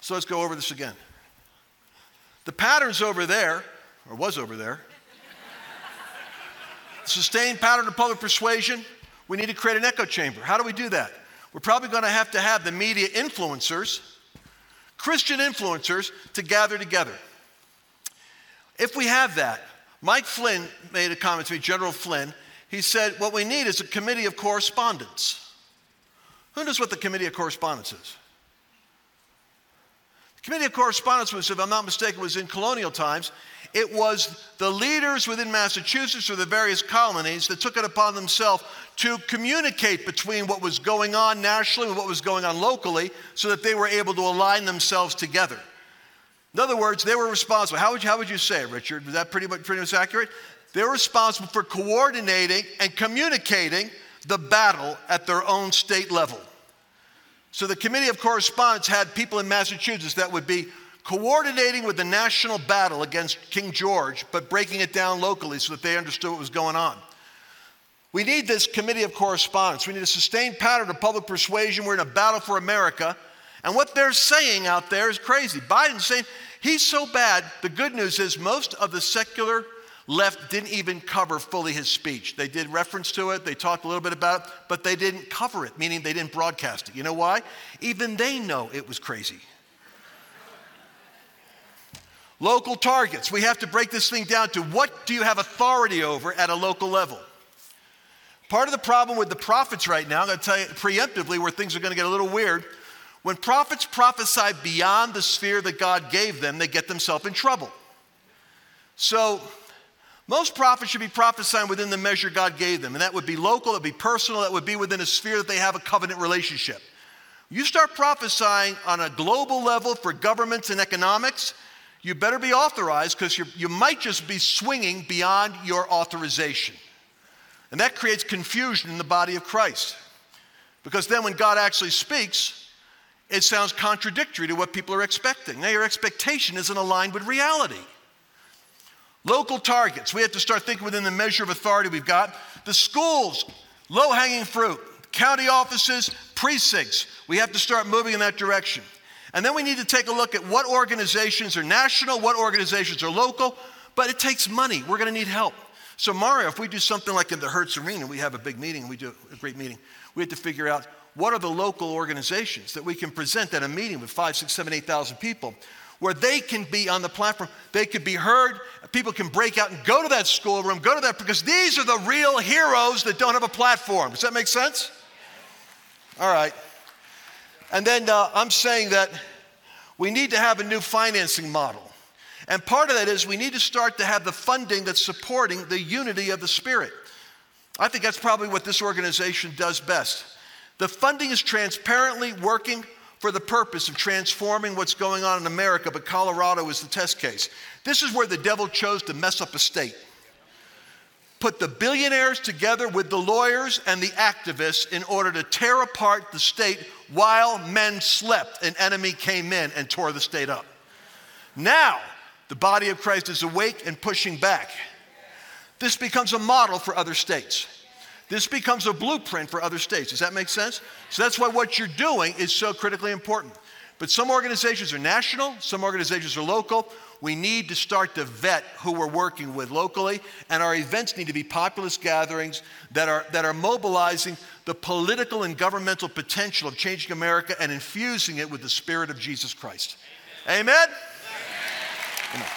So let's go over this again. The pattern's over there, or was over there. Sustained pattern of public persuasion, we need to create an echo chamber. How do we do that? We're probably going to have to have the media influencers, Christian influencers, to gather together. If we have that, Mike Flynn made a comment to me, General Flynn. He said, What we need is a committee of correspondence. Who knows what the committee of correspondence is? Committee of correspondence was, if I'm not mistaken, was in colonial times. It was the leaders within Massachusetts or the various colonies that took it upon themselves to communicate between what was going on nationally and what was going on locally so that they were able to align themselves together. In other words, they were responsible. How would you, how would you say it, Richard? Was that pretty much, pretty much accurate? They were responsible for coordinating and communicating the battle at their own state level. So the Committee of Correspondence had people in Massachusetts that would be coordinating with the national battle against King George, but breaking it down locally so that they understood what was going on. We need this committee of correspondence. We need a sustained pattern of public persuasion. We're in a battle for America. And what they're saying out there is crazy. Biden's saying he's so bad. The good news is most of the secular left didn't even cover fully his speech. They did reference to it, they talked a little bit about it, but they didn't cover it, meaning they didn't broadcast it. You know why? Even they know it was crazy. Local targets. We have to break this thing down to what do you have authority over at a local level? Part of the problem with the prophets right now, I'm going to tell you preemptively where things are going to get a little weird. When prophets prophesy beyond the sphere that God gave them, they get themselves in trouble. So, most prophets should be prophesying within the measure God gave them, and that would be local, that would be personal, that would be within a sphere that they have a covenant relationship. You start prophesying on a global level for governments and economics, you better be authorized because you might just be swinging beyond your authorization. And that creates confusion in the body of Christ. Because then when God actually speaks, it sounds contradictory to what people are expecting. Now, your expectation isn't aligned with reality. Local targets. We have to start thinking within the measure of authority we've got. The schools, low hanging fruit. County offices, precincts. We have to start moving in that direction. And then we need to take a look at what organizations are national, what organizations are local, but it takes money. We're going to need help. So, Mario, if we do something like in the Hertz Arena, we have a big meeting, we do a great meeting, we have to figure out what are the local organizations that we can present at a meeting with five, six, seven, eight thousand people where they can be on the platform, they could be heard, people can break out and go to that schoolroom, go to that, because these are the real heroes that don't have a platform. Does that make sense? All right. And then uh, I'm saying that we need to have a new financing model. And part of that is we need to start to have the funding that's supporting the unity of the Spirit. I think that's probably what this organization does best. The funding is transparently working for the purpose of transforming what's going on in America, but Colorado is the test case. This is where the devil chose to mess up a state. Put the billionaires together with the lawyers and the activists in order to tear apart the state while men slept. An enemy came in and tore the state up. Now, the body of Christ is awake and pushing back. This becomes a model for other states. This becomes a blueprint for other states. Does that make sense? So that's why what you're doing is so critically important. But some organizations are national, some organizations are local. We need to start to vet who we're working with locally, and our events need to be populist gatherings that are, that are mobilizing the political and governmental potential of changing America and infusing it with the spirit of Jesus Christ. Amen? Amen? Amen.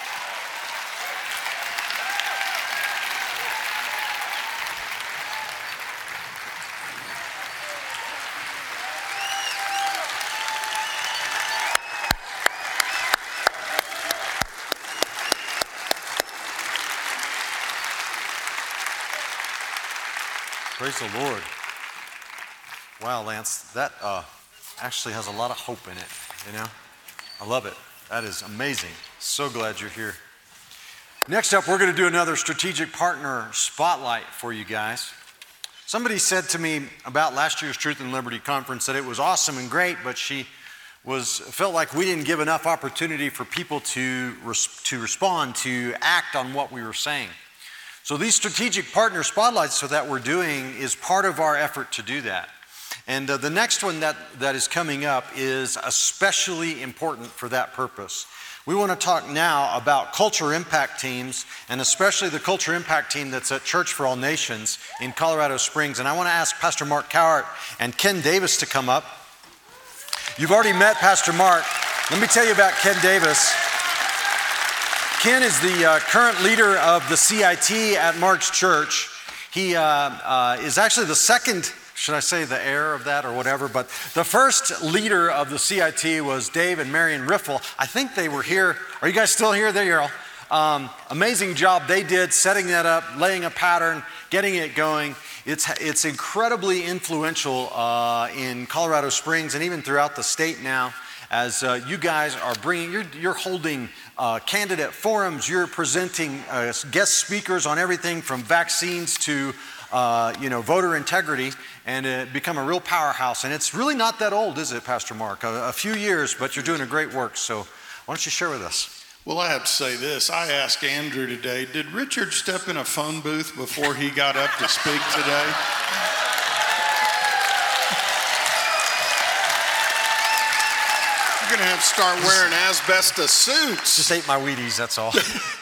Praise the Lord. Wow, Lance, that uh, actually has a lot of hope in it, you know? I love it. That is amazing. So glad you're here. Next up, we're going to do another strategic partner spotlight for you guys. Somebody said to me about last year's Truth and Liberty conference that it was awesome and great, but she was felt like we didn't give enough opportunity for people to, res- to respond, to act on what we were saying. So these strategic partner spotlights so that we're doing is part of our effort to do that. And uh, the next one that, that is coming up is especially important for that purpose. We want to talk now about culture impact teams, and especially the culture impact team that's at Church for All Nations in Colorado Springs. And I want to ask Pastor Mark Cowart and Ken Davis to come up. You've already met Pastor Mark. Let me tell you about Ken Davis. Ken is the uh, current leader of the CIT at Mark's Church. He uh, uh, is actually the second, should I say, the heir of that or whatever, but the first leader of the CIT was Dave and Marion Riffle. I think they were here. Are you guys still here? There you are. Um, amazing job they did setting that up, laying a pattern, getting it going. It's, it's incredibly influential uh, in Colorado Springs and even throughout the state now as uh, you guys are bringing, you're, you're holding uh, candidate forums, you're presenting uh, guest speakers on everything from vaccines to uh, you know, voter integrity, and become a real powerhouse. And it's really not that old, is it, Pastor Mark? A, a few years, but you're doing a great work. So why don't you share with us? Well, I have to say this. I asked Andrew today, did Richard step in a phone booth before he got up to speak today? You're going to have to start wearing asbestos suits. Just ate my Wheaties, that's all.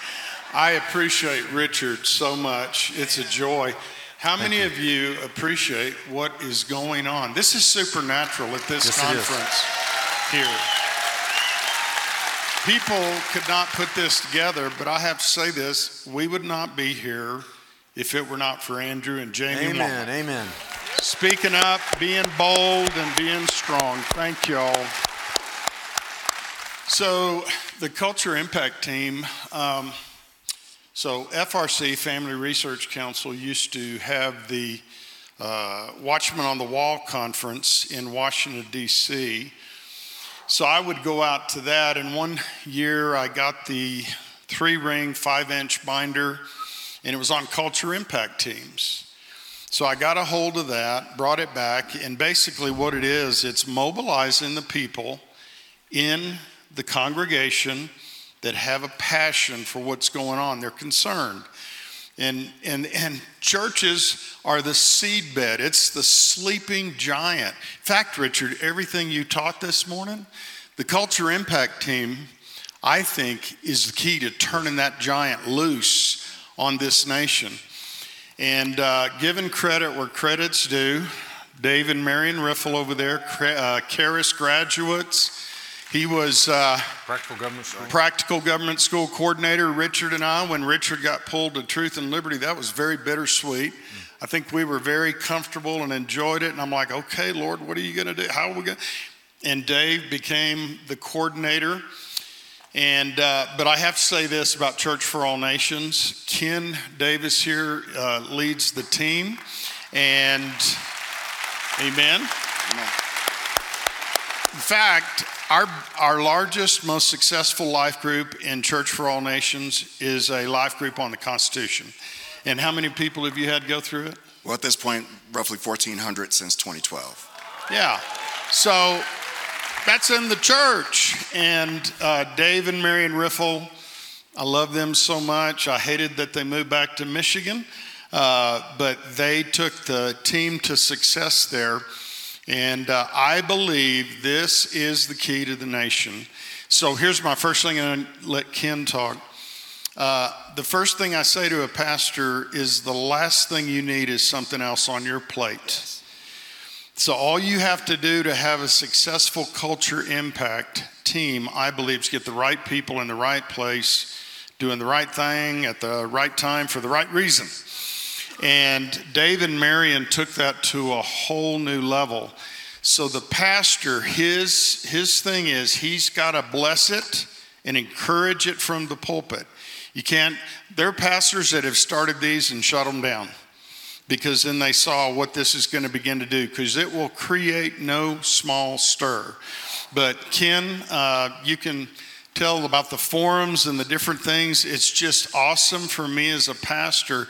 (laughs) I appreciate Richard so much. It's a joy. How many of you appreciate what is going on? This is supernatural at this Yes, conference here. People could not put this together, but I have to say this we would not be here if it were not for Andrew and Jamie. Amen. Amen. Speaking up, being bold, and being strong. Thank y'all. So, the Culture Impact Team, um, so FRC, Family Research Council, used to have the uh, Watchman on the Wall conference in Washington, D.C. So I would go out to that, and one year I got the three ring, five inch binder, and it was on culture impact teams. So I got a hold of that, brought it back, and basically what it is, it's mobilizing the people in the congregation that have a passion for what's going on. They're concerned. And, and, and churches are the seedbed, it's the sleeping giant. In fact, Richard, everything you taught this morning, the Culture Impact Team, I think, is the key to turning that giant loose on this nation. And uh, giving credit where credit's due, Dave and Marion Riffle over there, uh, Charis graduates. He was uh, Practical government. School. practical government school coordinator, Richard and I. When Richard got pulled to Truth and Liberty, that was very bittersweet. I think we were very comfortable and enjoyed it. And I'm like, okay, Lord, what are you going to do? How are we going? to And Dave became the coordinator. And uh, but I have to say this about Church for All Nations. Ken Davis here uh, leads the team, and Amen. In fact, our, our largest, most successful life group in Church for All Nations is a life group on the Constitution. And how many people have you had go through it? Well, at this point, roughly 1,400 since 2012. Yeah. So that's in the church. And uh, Dave and Marion Riffle, I love them so much. I hated that they moved back to Michigan, uh, but they took the team to success there. And uh, I believe this is the key to the nation. So here's my first thing, and I'll let Ken talk. Uh, the first thing I say to a pastor is the last thing you need is something else on your plate. So, all you have to do to have a successful culture impact team, I believe, is get the right people in the right place, doing the right thing at the right time for the right reason. And Dave and Marion took that to a whole new level. So the pastor, his his thing is he's got to bless it and encourage it from the pulpit. You can't. There are pastors that have started these and shut them down because then they saw what this is going to begin to do because it will create no small stir. But Ken, uh, you can tell about the forums and the different things. It's just awesome for me as a pastor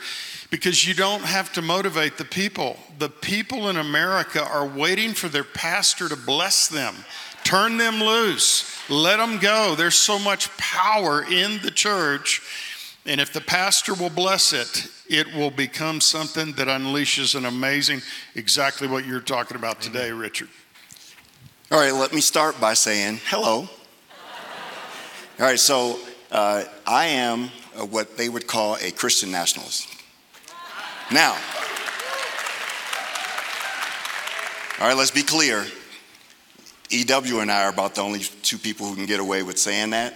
because you don't have to motivate the people. The people in America are waiting for their pastor to bless them, turn them loose, let them go. There's so much power in the church. And if the pastor will bless it, it will become something that unleashes an amazing, exactly what you're talking about today, Richard. All right, let me start by saying hello. All right, so uh, I am uh, what they would call a Christian nationalist. Now, all right, let's be clear. EW and I are about the only two people who can get away with saying that.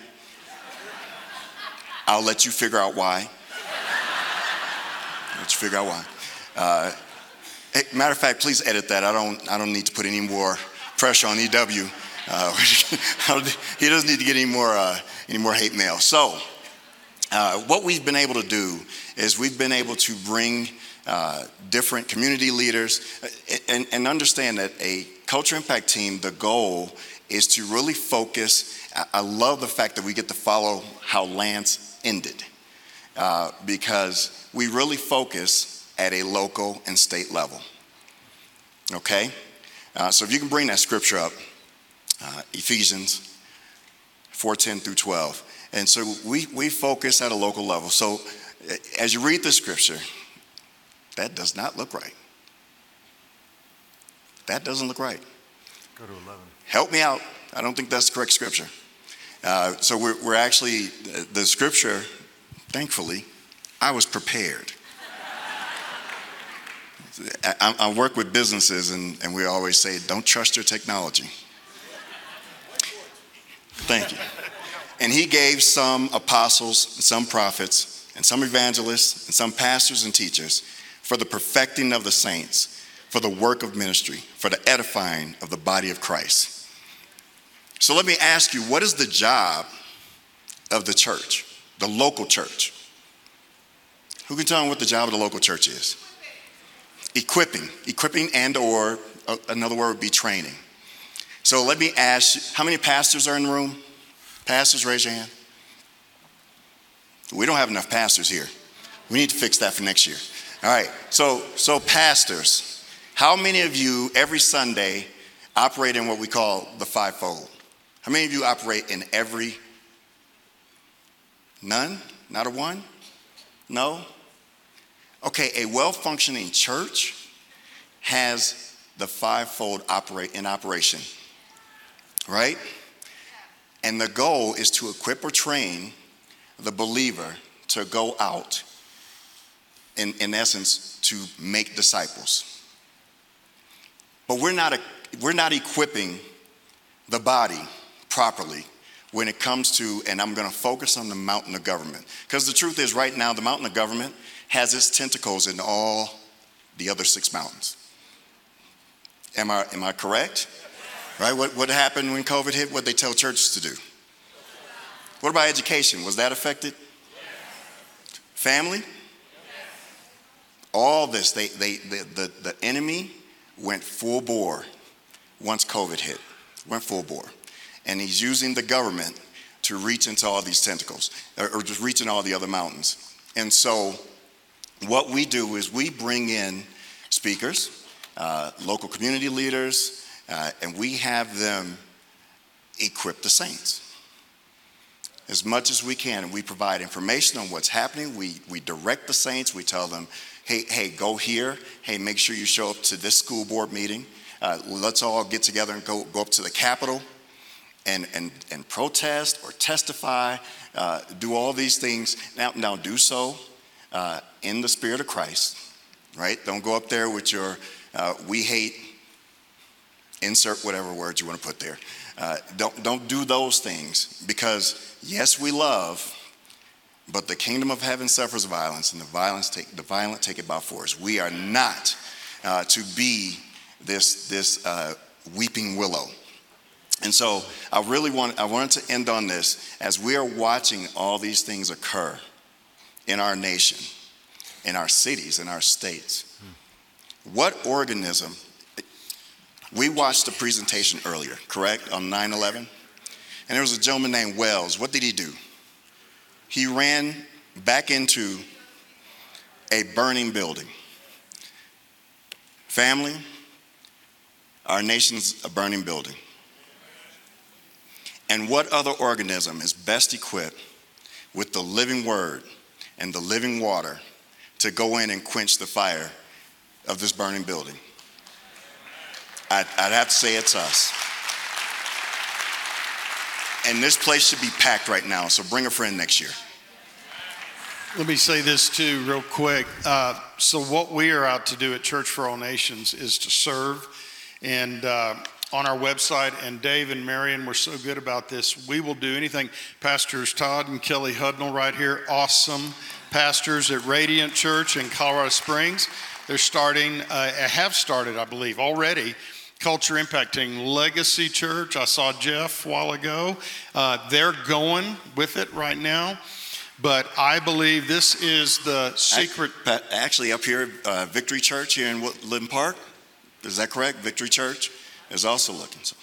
I'll let you figure out why. Let you figure out why. Uh, hey, matter of fact, please edit that. I don't. I don't need to put any more pressure on EW. Uh, (laughs) he doesn't need to get any more uh, any more hate mail. So, uh, what we've been able to do is we've been able to bring uh, different community leaders uh, and, and understand that a culture impact team. The goal is to really focus. I, love the fact that we get to follow how Lance ended uh, because we really focus at a local and state level. Okay? Uh, so if you can bring that scripture up, Ephesians 4:10 through 12. And so we, we focus at a local level. So uh, as you read the scripture, that does not look right. That doesn't look right. Go to 11. Help me out. I don't think that's the correct scripture. Uh, so we're, we're actually, the scripture Thankfully, I was prepared. I, I, work with businesses, and, and we always say, don't trust your technology. Thank you. And he gave some apostles, and some prophets, and some evangelists, and some pastors and teachers for the perfecting of the saints, for the work of ministry, for the edifying of the body of Christ. So let me ask you what is the job of the church, the local church? Who can tell me what the job of the local church is? Equipping, equipping and or uh, another word would be training. So let me ask, how many pastors are in the room? Pastors, raise your hand. We don't have enough pastors here. We need to fix that for next year. All right. So, so pastors, how many of you every Sunday operate in what we call the fivefold? How many of you operate in every? None? Not a one? No? Okay, a well functioning church has the fivefold operate in operation, right? And the goal is to equip or train the believer to go out, in, in essence, to make disciples. But we're not, a, we're not equipping the body properly when it comes to, and I'm to focus on the mountain of government. Because the truth is, right now, the mountain of government has its tentacles in all the other six mountains. Am I, am I correct? Right? What, what happened when COVID hit? What they tell churches to do? What about education? Was that affected? Family? All this, they, they, the, the, the enemy went full bore once COVID hit, went full bore. And he's using the government to reach into all these tentacles, or, or just reaching all the other mountains. And so what we do is we bring in speakers, uh, local community leaders, uh, and we have them equip the saints. As much as we can, we provide information on what's happening. We, we direct the saints. We tell them, hey, hey, go here. Hey, make sure you show up to this school board meeting. Uh, let's all get together and go, go up to the Capitol and, and, and protest or testify, uh, do all these things. Now, now do so uh, in the Spirit of Christ, right? Don't go up there with your uh, we hate, insert whatever words you want to put there. Uh, don't, don't do those things because, yes, we love, but the kingdom of heaven suffers violence, and the, violence take, the violent take it by force. We are not uh, to be this, this uh, weeping willow. And so I really want, I wanted to end on this as we are watching all these things occur in our nation, in our cities, in our states. What organism, we watched a presentation earlier, correct, on 9 11? And there was a gentleman named Wells. What did he do? He ran back into a burning building. Family, our nation's a burning building. And what other organism is best equipped with the living word and the living water to go in and quench the fire of this burning building. I'd, I'd have to say it's us. And this place should be packed right now, so bring a friend next year. Let me say this too, real quick. Uh, so, what we are out to do at Church for All Nations is to serve. And uh, on our website, and Dave and Marion were so good about this. We will do anything. Pastors Todd and Kelly Hudnall, right here, awesome pastors at Radiant Church in Colorado Springs. They're starting, uh, have started, I believe, already. Culture Impacting Legacy Church. I saw Jeff a while ago. Uh, they're going with it right now. But I believe this is the secret. Actually, up here, uh, Victory Church here in Woodland Park. Is that correct? Victory Church? is also looking. So,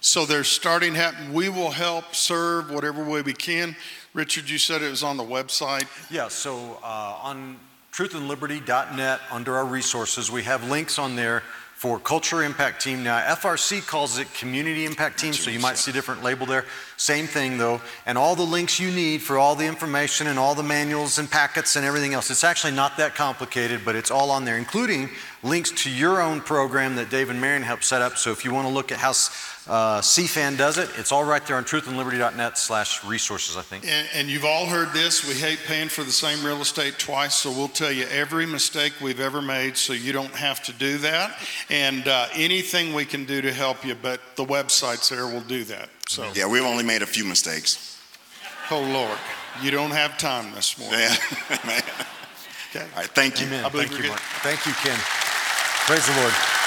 so they're starting to happen. We will help serve whatever way we can. Richard, you said it was on the website. Yeah, so uh, on truthandliberty.net, under our resources, we have links on there for Culture Impact Team. Now, FRC calls it Community Impact Team, so you might see a different label there. Same thing though, and all the links you need for all the information and all the manuals and packets and everything else. It's actually not that complicated, but it's all on there, including links to your own program that Dave and Marion helped set up. So if you want to look at how uh, CFAN does it, it's all right there on truthandliberty.net slash resources, I think. And, and you've all heard this. We hate paying for the same real estate twice, so we'll tell you every mistake we've ever made so you don't have to do that. And uh, anything we can do to help you, but the website's there will do that. So, Yeah, we've only made a few mistakes. oh Lord, you don't have time this morning. Yeah. Man. (laughs) Okay. All right, thank you. Amen. I believe Thank you. Mark. Thank you, Ken. Praise the Lord.